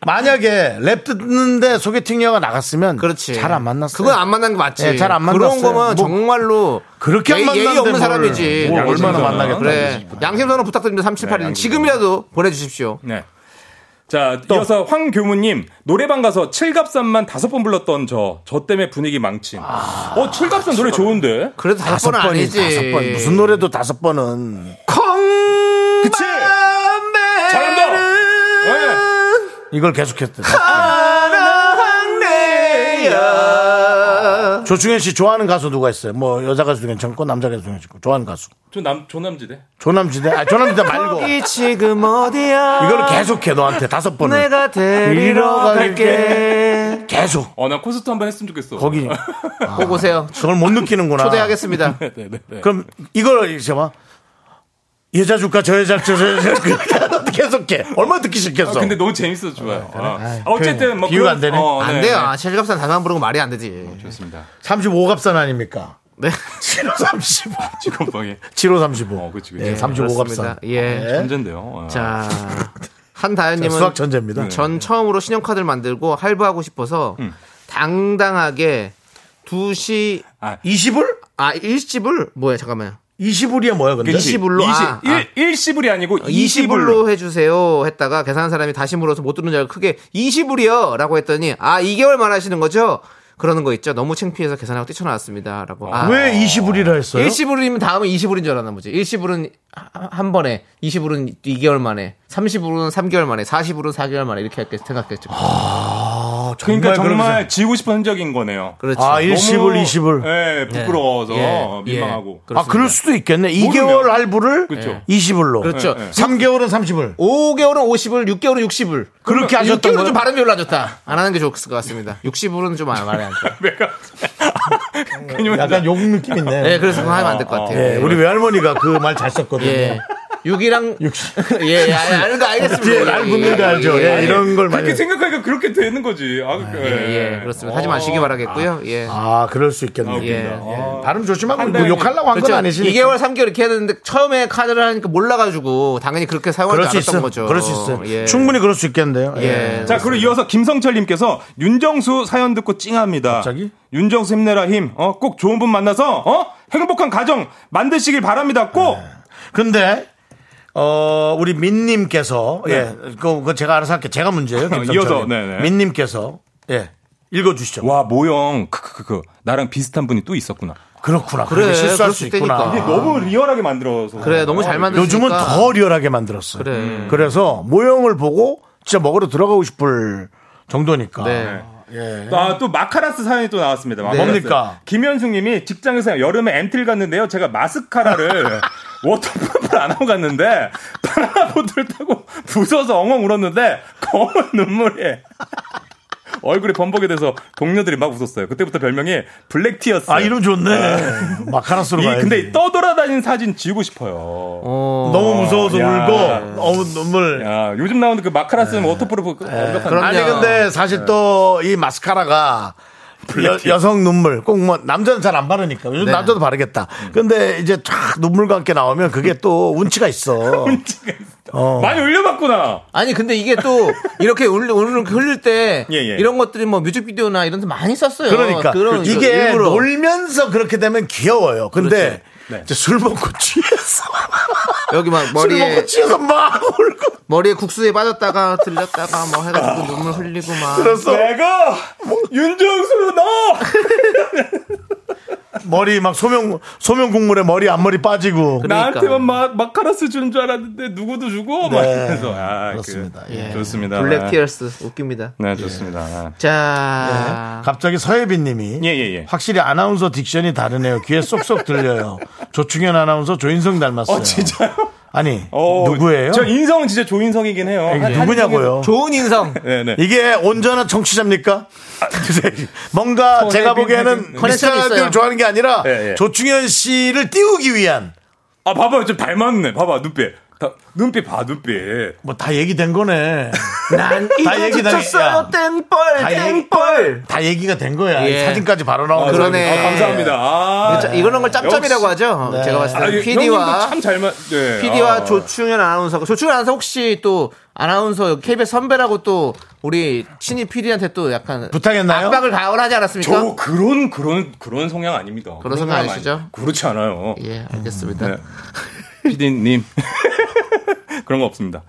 Speaker 1: 만약에 랩 듣는데 소개팅녀가 나갔으면
Speaker 2: 그렇지.
Speaker 1: 잘 안 만났어요.
Speaker 2: 그건 안 만난 게 맞지.
Speaker 1: 예, 잘안
Speaker 2: 그런
Speaker 1: 만났어요.
Speaker 2: 거면
Speaker 1: 뭐
Speaker 2: 정말로
Speaker 1: 그렇게 안
Speaker 2: 예의, 예의 없는
Speaker 1: 뭘,
Speaker 2: 사람이지.
Speaker 1: 뭘 얼마나
Speaker 5: 양심선언.
Speaker 1: 만나겠다.
Speaker 2: 그래. 양심선언 부탁드립니다. 3781님. 지금이라도 보내 주십시오.
Speaker 5: 네. 자, 이어서 황교무님, 노래방 가서 칠갑산만 다섯 번 불렀던 저, 저 때문에 분위기 망친. 어, 칠갑산 노래 좋은데?
Speaker 2: 그래도 다섯
Speaker 1: 다섯 번이
Speaker 2: 아니지.
Speaker 1: 다섯 번. 무슨 노래도 다섯 번은.
Speaker 5: 그치? 잘한다! 네.
Speaker 1: 이걸 계속했대. 조충현 씨 좋아하는 가수 누가 있어요? 뭐 여자 가수도 괜찮고 남자 가수도 괜찮고 좋아하는 가수.
Speaker 5: 저 남, 조남지대.
Speaker 1: 조남지대? 아 조남지대 말고
Speaker 2: 거기 지금 어디야?
Speaker 1: 이거를 계속해 너한테 다섯 번을.
Speaker 2: 내가 데리러 갈게.
Speaker 1: 계속
Speaker 5: 어, 나 콘서트 한번 했으면 좋겠어.
Speaker 1: 거기
Speaker 2: 꼭 오세요.
Speaker 1: 그걸 못 느끼는구나.
Speaker 2: 초대하겠습니다.
Speaker 5: 네 네 네.
Speaker 1: 그럼 이걸 이제 봐. 이 여자 줄까 저 여자 줄까 저 여자 줄까 계속해. 얼마나 듣기 싫겠어.
Speaker 5: 아, 근데 너무 재밌어, 좋아요. 아, 어쨌든, 뭐.
Speaker 1: 비유가 안 되네.
Speaker 5: 어,
Speaker 2: 안
Speaker 5: 네,
Speaker 2: 돼요.
Speaker 5: 네.
Speaker 2: 아, 칠갑산 단만 부르고 말이 안 되지.
Speaker 5: 좋습니다.
Speaker 1: 35갑산 아닙니까?
Speaker 2: 네.
Speaker 1: 7호 35.
Speaker 5: 직원방에.
Speaker 1: 7호 35.
Speaker 5: 어, 그치, 그치.
Speaker 1: 예, 35갑산.
Speaker 2: 그렇습니다. 예.
Speaker 5: 천재인데요. 어.
Speaker 2: 자, 한다현님은
Speaker 1: 수학 천재입니다.
Speaker 2: 전 처음으로 신용카드를 만들고 할부하고 싶어서
Speaker 5: 음.
Speaker 2: 당당하게 2시,
Speaker 1: 20을?
Speaker 2: 아, 일시불? 뭐야, 잠깐만요.
Speaker 1: 20불이야 뭐야 근데?
Speaker 2: 그치. 20불로, 아, 아.
Speaker 5: 1, 시불이 아니고 20불로.
Speaker 2: 20불로 해주세요 했다가 계산한 사람이 다시 물어서 못 듣는 줄 알고 크게 20불이요 라고 했더니 아 2개월 말하시는 거죠? 그러는 거 있죠. 너무 창피해서 계산하고 뛰쳐나왔습니다. 라고. 아,
Speaker 1: 왜 20불이라 했어요?
Speaker 2: 일시불이면 다음은 20불인 줄 알았나 보지. 일시불은 하- 한 번에, 20불은 2개월 만에, 30불은 3개월 만에, 40불은 4개월 만에 이렇게 할게 생각했죠.
Speaker 1: 아,
Speaker 5: 그러니까
Speaker 1: 정말
Speaker 5: 정말
Speaker 1: 그러면서-
Speaker 5: 지우고 싶은 흔적인 거네요.
Speaker 2: 그렇지.
Speaker 1: 아, 일시불,
Speaker 5: 너무,
Speaker 1: 20불.
Speaker 5: 예, 부끄러워서
Speaker 2: 예, 예.
Speaker 5: 민망하고.
Speaker 1: 아, 그럴 수도 있겠네. 2개월
Speaker 5: 모르면.
Speaker 1: 할부를
Speaker 5: 그렇죠.
Speaker 1: 20불로.
Speaker 2: 그렇죠.
Speaker 5: 예, 예.
Speaker 1: 3개월은 30불.
Speaker 2: 5개월은 50불, 6개월은 60불.
Speaker 1: 그렇게 하셨던
Speaker 2: 6개월은 좀? 발음이 올라졌다. 안 하는 게 좋을 것 같습니다. 60불은 좀 말이 안 좋아.
Speaker 1: 약간 욕 느낌 있네.
Speaker 2: 네, 그래서 그거 하면 안 될 것 같아요.
Speaker 1: 예, 우리 외할머니가 그 말 잘 썼거든요.
Speaker 2: 예. 6이랑
Speaker 1: 60.
Speaker 2: 예, 예, 아는 거 알겠습니다.
Speaker 1: 뒤에 날 붙는 거 알죠? 예, 이런 걸 많이.
Speaker 5: 그렇게 생각하니까 그렇게 되는 거지. 아,
Speaker 2: 예, 예, 그렇습니다. 하지 마시기 바라겠고요. 예.
Speaker 1: 아, 그럴 수 있겠네요.
Speaker 2: 예,
Speaker 1: 어, 발음 조심하고 한뭐 욕하려고 한건
Speaker 2: 그렇죠.
Speaker 1: 아니시니까.
Speaker 2: 2개월, 3개월 이렇게 해야 되는데 처음에 카드를 하니까 몰라가지고 당연히 그렇게
Speaker 1: 그럴 수 있어.
Speaker 2: 거죠.
Speaker 1: 그럴 수 있어요.
Speaker 2: 예.
Speaker 1: 충분히 그럴 수 있겠는데요.
Speaker 2: 예.
Speaker 5: 자, 그리고 이어서 김성철님께서 윤정수 사연 듣고 찡합니다.
Speaker 1: 갑자기?
Speaker 5: 윤정수 힘내라 힘. 어, 꼭 좋은 분 만나서, 어? 행복한 가정 만드시길 바랍니다. 꼭!
Speaker 1: 근데 어 우리 민님께서 예, 그, 그 제가 알아서 할게. 제가 문제예요.
Speaker 5: 이어서, 네네.
Speaker 1: 민님께서 예, 읽어주시죠.
Speaker 5: 와, 모형. 크크크크. 나랑 비슷한 분이 또 있었구나.
Speaker 1: 그렇구나.
Speaker 2: 그래,
Speaker 1: 그래 실수할
Speaker 2: 그럴 수수
Speaker 1: 있구나.
Speaker 5: 이게 너무 리얼하게 만들어서.
Speaker 2: 그래, 너무 잘 만들었으니까.
Speaker 1: 요즘은 더 리얼하게 만들었어요.
Speaker 2: 그래.
Speaker 1: 그래서 모형을 보고 진짜 먹으러 들어가고 싶을 정도니까.
Speaker 2: 네.
Speaker 1: 예.
Speaker 5: 아, 또 마카라스 사연이 또 나왔습니다. 마카라스.
Speaker 1: 뭡니까?
Speaker 5: 김현숙 님이 직장에서 여름에 MT를 갔는데요. 제가 마스카라를 waterproof를 안 하고 갔는데 바나나보트를 타고 무서워서 엉엉 울었는데 검은 눈물이 얼굴에 범벅이 돼서 동료들이 막 웃었어요. 그때부터 별명이 black tears였어요.
Speaker 1: 아 이름 좋네. 마카라스로
Speaker 5: 이,
Speaker 1: 가야지.
Speaker 5: 근데 떠돌아다니는 사진 지우고 싶어요.
Speaker 2: 어,
Speaker 1: 너무 무서워서
Speaker 5: 야.
Speaker 1: 울고 어우 눈물.
Speaker 5: 야, 요즘 나오는 그 마카라스는 waterproof 완벽한
Speaker 2: 그럼요.
Speaker 1: 아니 근데 사실 또 이 마스카라가 여, 성 눈물 꼭 뭐 남자는 잘 안 바르니까 요즘
Speaker 2: 네.
Speaker 1: 남자도 바르겠다. 근데 이제 쫙 눈물과 함께 나오면 그게 또 운치가 있어. 어.
Speaker 5: 많이 올려봤구나.
Speaker 2: 아니 근데 이게 또 이렇게 울리, 울리, 흘릴 때
Speaker 5: 예, 예.
Speaker 2: 이런 것들이 뭐 뮤직비디오나 이런 데 많이 썼어요.
Speaker 1: 그러니까
Speaker 2: 그런
Speaker 1: 이게
Speaker 2: 일부러.
Speaker 1: 놀면서 그렇게 되면 귀여워요. 근데
Speaker 5: 네.
Speaker 1: 이제 술 먹고 취해서
Speaker 2: 여기
Speaker 1: 막술 먹고
Speaker 2: 머리에
Speaker 1: 취해서 막 울고
Speaker 2: 머리에 국수에 빠졌다가 들렸다가 뭐 해가지고 눈물 흘리고 막.
Speaker 1: 그래서
Speaker 5: 내가 윤정수 너
Speaker 1: 머리 막 소면 소면 국물에 머리 앞머리 빠지고
Speaker 2: 그러니까.
Speaker 5: 나한테만 마, 마카라스 주는 줄 알았는데 누구도 주고 막
Speaker 1: 네.
Speaker 5: 이러면서 아,
Speaker 1: 그렇습니다.
Speaker 5: 그,
Speaker 1: 예.
Speaker 5: 좋습니다.
Speaker 2: black tears 웃깁니다.
Speaker 5: 네, 좋습니다.
Speaker 2: 자,
Speaker 1: 갑자기 서예빈님이
Speaker 5: 예, 예, 예.
Speaker 1: 확실히 아나운서 diction이 다르네요. 귀에 쏙쏙 들려요. 조충현 아나운서 조인성 닮았어요.
Speaker 5: 어, 진짜요?
Speaker 1: 아니
Speaker 5: 어,
Speaker 1: 누구예요?
Speaker 5: 저 인성은 진짜 조인성이긴 해요. 한-
Speaker 1: 누구냐고요?
Speaker 2: 좋은 인성.
Speaker 5: 네, 네.
Speaker 1: 이게 온전한 청취자입니까? 뭔가 제가 보기에는
Speaker 2: 커넥션이
Speaker 1: 미스터 라디오를
Speaker 2: 있어요.
Speaker 1: 좋아하는 게 아니라
Speaker 5: 예, 예.
Speaker 1: 조충현 씨를 띄우기 위한
Speaker 5: 아, 봐봐, 좀 닮았네. 봐봐, 눈빛. 다, 눈빛 봐, 눈빛.
Speaker 1: 뭐 다 얘기된 거네.
Speaker 2: 난
Speaker 1: 다 얘기 다
Speaker 2: 지쳤어요. 땡벌,
Speaker 1: 다
Speaker 2: 땡벌.
Speaker 1: 다 얘기가 된 거야.
Speaker 2: 예.
Speaker 1: 사진까지 바로 나오고.
Speaker 2: 그러네.
Speaker 5: 아, 감사합니다. 아,
Speaker 2: 이거- 이거는 걸 짬짬이라고
Speaker 5: 역시.
Speaker 2: 하죠.
Speaker 1: 네.
Speaker 2: 제가 봤을
Speaker 5: 아,
Speaker 2: 때 PD와
Speaker 5: 형님도 참잘 맞, 네.
Speaker 2: PD와
Speaker 5: 아.
Speaker 2: 조충현 아나운서가 조충현 아나운서 혹시 또 아나운서 KBS 선배라고 또 우리 신입 PD한테 또 약간
Speaker 1: 부탁했나요?
Speaker 2: 압박을 가을 하지 않았습니까?
Speaker 5: 저 그런, 그런, 그런 성향 아닙니다.
Speaker 2: 그런 성향
Speaker 5: 아니-
Speaker 2: 아니시죠?
Speaker 5: 그렇지 않아요.
Speaker 2: 예, 알겠습니다.
Speaker 5: 네. PD님. 그런 거 없습니다.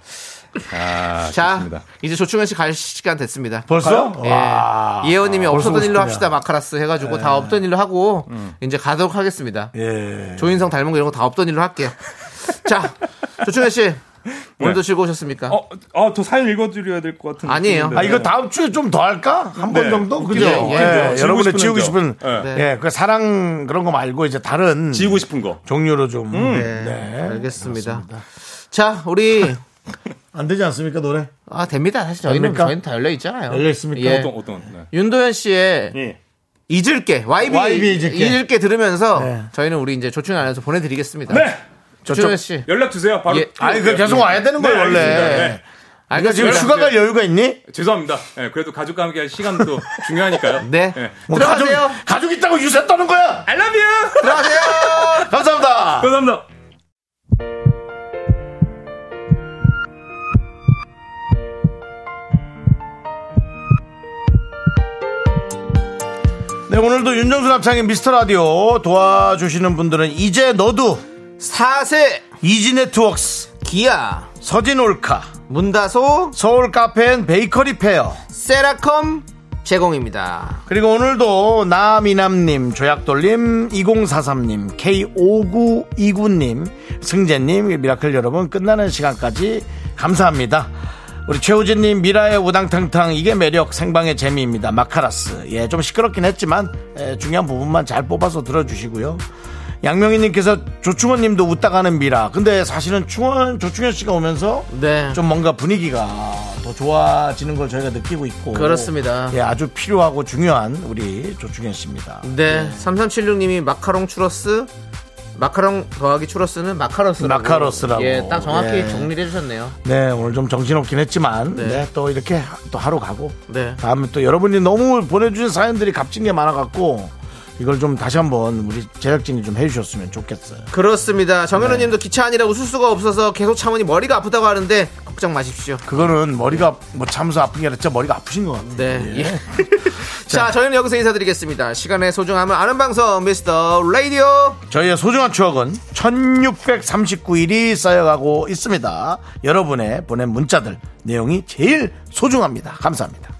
Speaker 5: 아,
Speaker 2: 자,
Speaker 5: 좋습니다.
Speaker 2: 이제 조충현 씨 갈 시간 됐습니다.
Speaker 1: 벌써?
Speaker 2: 예.
Speaker 1: 와.
Speaker 2: 예원님이
Speaker 1: 벌써
Speaker 2: 없었던 일로
Speaker 1: 50분이야.
Speaker 2: 합시다 마카라스 해가지고 다 없던 일로 하고 이제 가도록 하겠습니다.
Speaker 1: 예.
Speaker 2: 조인성 닮은 거 이런 거 다 없던 일로 할게요. 자, 조충현 씨 오늘도 즐거우셨습니까?
Speaker 5: 어, 아, 저 사연 읽어드려야 될 것 같은데.
Speaker 2: 아니에요.
Speaker 1: 아, 이거 다음 주에 좀 더 할까? 한번
Speaker 5: 네.
Speaker 1: 정도? 그죠? 예.
Speaker 5: 웃기네요. 지우고
Speaker 1: 여러분의 지우고. 싶은,
Speaker 5: 네.
Speaker 1: 예. 그 사랑 그런 거 말고 이제 다른
Speaker 5: 지우고 싶은 거.
Speaker 1: 종류로 좀.
Speaker 2: 네,
Speaker 1: 네.
Speaker 2: 알겠습니다. 자, 우리
Speaker 1: 안 되지 않습니까, 노래?
Speaker 2: 아 됩니다. 사실 저희는
Speaker 1: 됩니까?
Speaker 2: 저희는 다 열려 있잖아요.
Speaker 1: 열려 있습니까?
Speaker 2: 예.
Speaker 5: 어떤, 어떤. 네.
Speaker 2: 윤도현 씨의
Speaker 5: 예.
Speaker 2: 잊을게 YB,
Speaker 1: YB 잊을게.
Speaker 2: 들으면서
Speaker 1: 네.
Speaker 2: 저희는 우리 이제 조충현 안에서 보내드리겠습니다.
Speaker 5: 네!
Speaker 2: 조충현 씨.
Speaker 5: 연락 주세요. 바로.
Speaker 2: 예.
Speaker 1: 아니, 그 계속 와야 되는 거야,
Speaker 5: 네,
Speaker 1: 원래.
Speaker 5: 알겠습니다. 네.
Speaker 1: 그러니까 지금
Speaker 2: 알겠습니다.
Speaker 1: 휴가 갈 여유가 있니?
Speaker 5: 죄송합니다. 예, 그래도 가족과 함께 할 시간도 중요하니까요.
Speaker 2: 네.
Speaker 5: 예.
Speaker 1: 뭐
Speaker 2: 들어가세요.
Speaker 1: 가족, 가족 있다고 유세 떠는 거야!
Speaker 5: I love you!
Speaker 2: 들어가세요.
Speaker 1: 감사합니다.
Speaker 5: 감사합니다.
Speaker 1: 네, 오늘도 윤정수 남창희의 미스터 라디오 도와주시는 분들은 이제 너도
Speaker 2: 사세
Speaker 1: 이지 네트웍스,
Speaker 2: 기아
Speaker 1: 서진 올카,
Speaker 2: 문다소
Speaker 1: 서울 카페인 베이커리 페어,
Speaker 2: 세라컴 제공입니다.
Speaker 1: 그리고 오늘도 나미남님, 조약돌님, 2043님, K5929님, 승재님, 미라클 여러분 끝나는 시간까지 감사합니다. 우리 최우진님 미라의 우당탕탕 이게 매력 생방의 재미입니다. 마카라스 예 좀 시끄럽긴 했지만 예, 중요한 부분만 잘 뽑아서 들어주시고요. 양명희님께서 조충원님도 웃다 가는 미라. 근데 사실은 충원 조충현 씨가 오면서
Speaker 2: 네.
Speaker 1: 좀 뭔가 분위기가 더 좋아지는 걸 저희가 느끼고 있고
Speaker 2: 그렇습니다.
Speaker 1: 예, 아주 필요하고 중요한 우리 조충현 씨입니다.
Speaker 2: 네. 3376님이 마카롱 추러스 마카롱 더하기 추러스는 마카로스라고.
Speaker 1: 마카로스라고.
Speaker 2: 예, 딱 정확히
Speaker 1: 예.
Speaker 2: 정리를 해주셨네요.
Speaker 1: 네, 오늘 좀 정신없긴 했지만
Speaker 2: 네.
Speaker 1: 네, 또 이렇게 또 하루 가고
Speaker 2: 네.
Speaker 1: 다음에 또 여러분이 너무 보내주신 사연들이 값진 게 많아갖고 이걸 좀 다시 한번 우리 제작진이 좀 해주셨으면 좋겠어요.
Speaker 2: 그렇습니다. 정현우 님도 기차 아니라 웃을 수가 없어서 계속 참으니 머리가 아프다고 하는데 걱정 마십시오.
Speaker 1: 그거는 머리가 뭐 참서 아픈 게 아니라 진짜 머리가 아프신 것 같아요.
Speaker 2: 네. 예. 자, 저희는 여기서 인사드리겠습니다. 시간의 소중함을 아는 방송 미스터 라디오.
Speaker 1: 저희의 소중한 추억은 1639일이 쌓여가고 있습니다. 여러분의 보낸 문자들 내용이 제일 소중합니다. 감사합니다.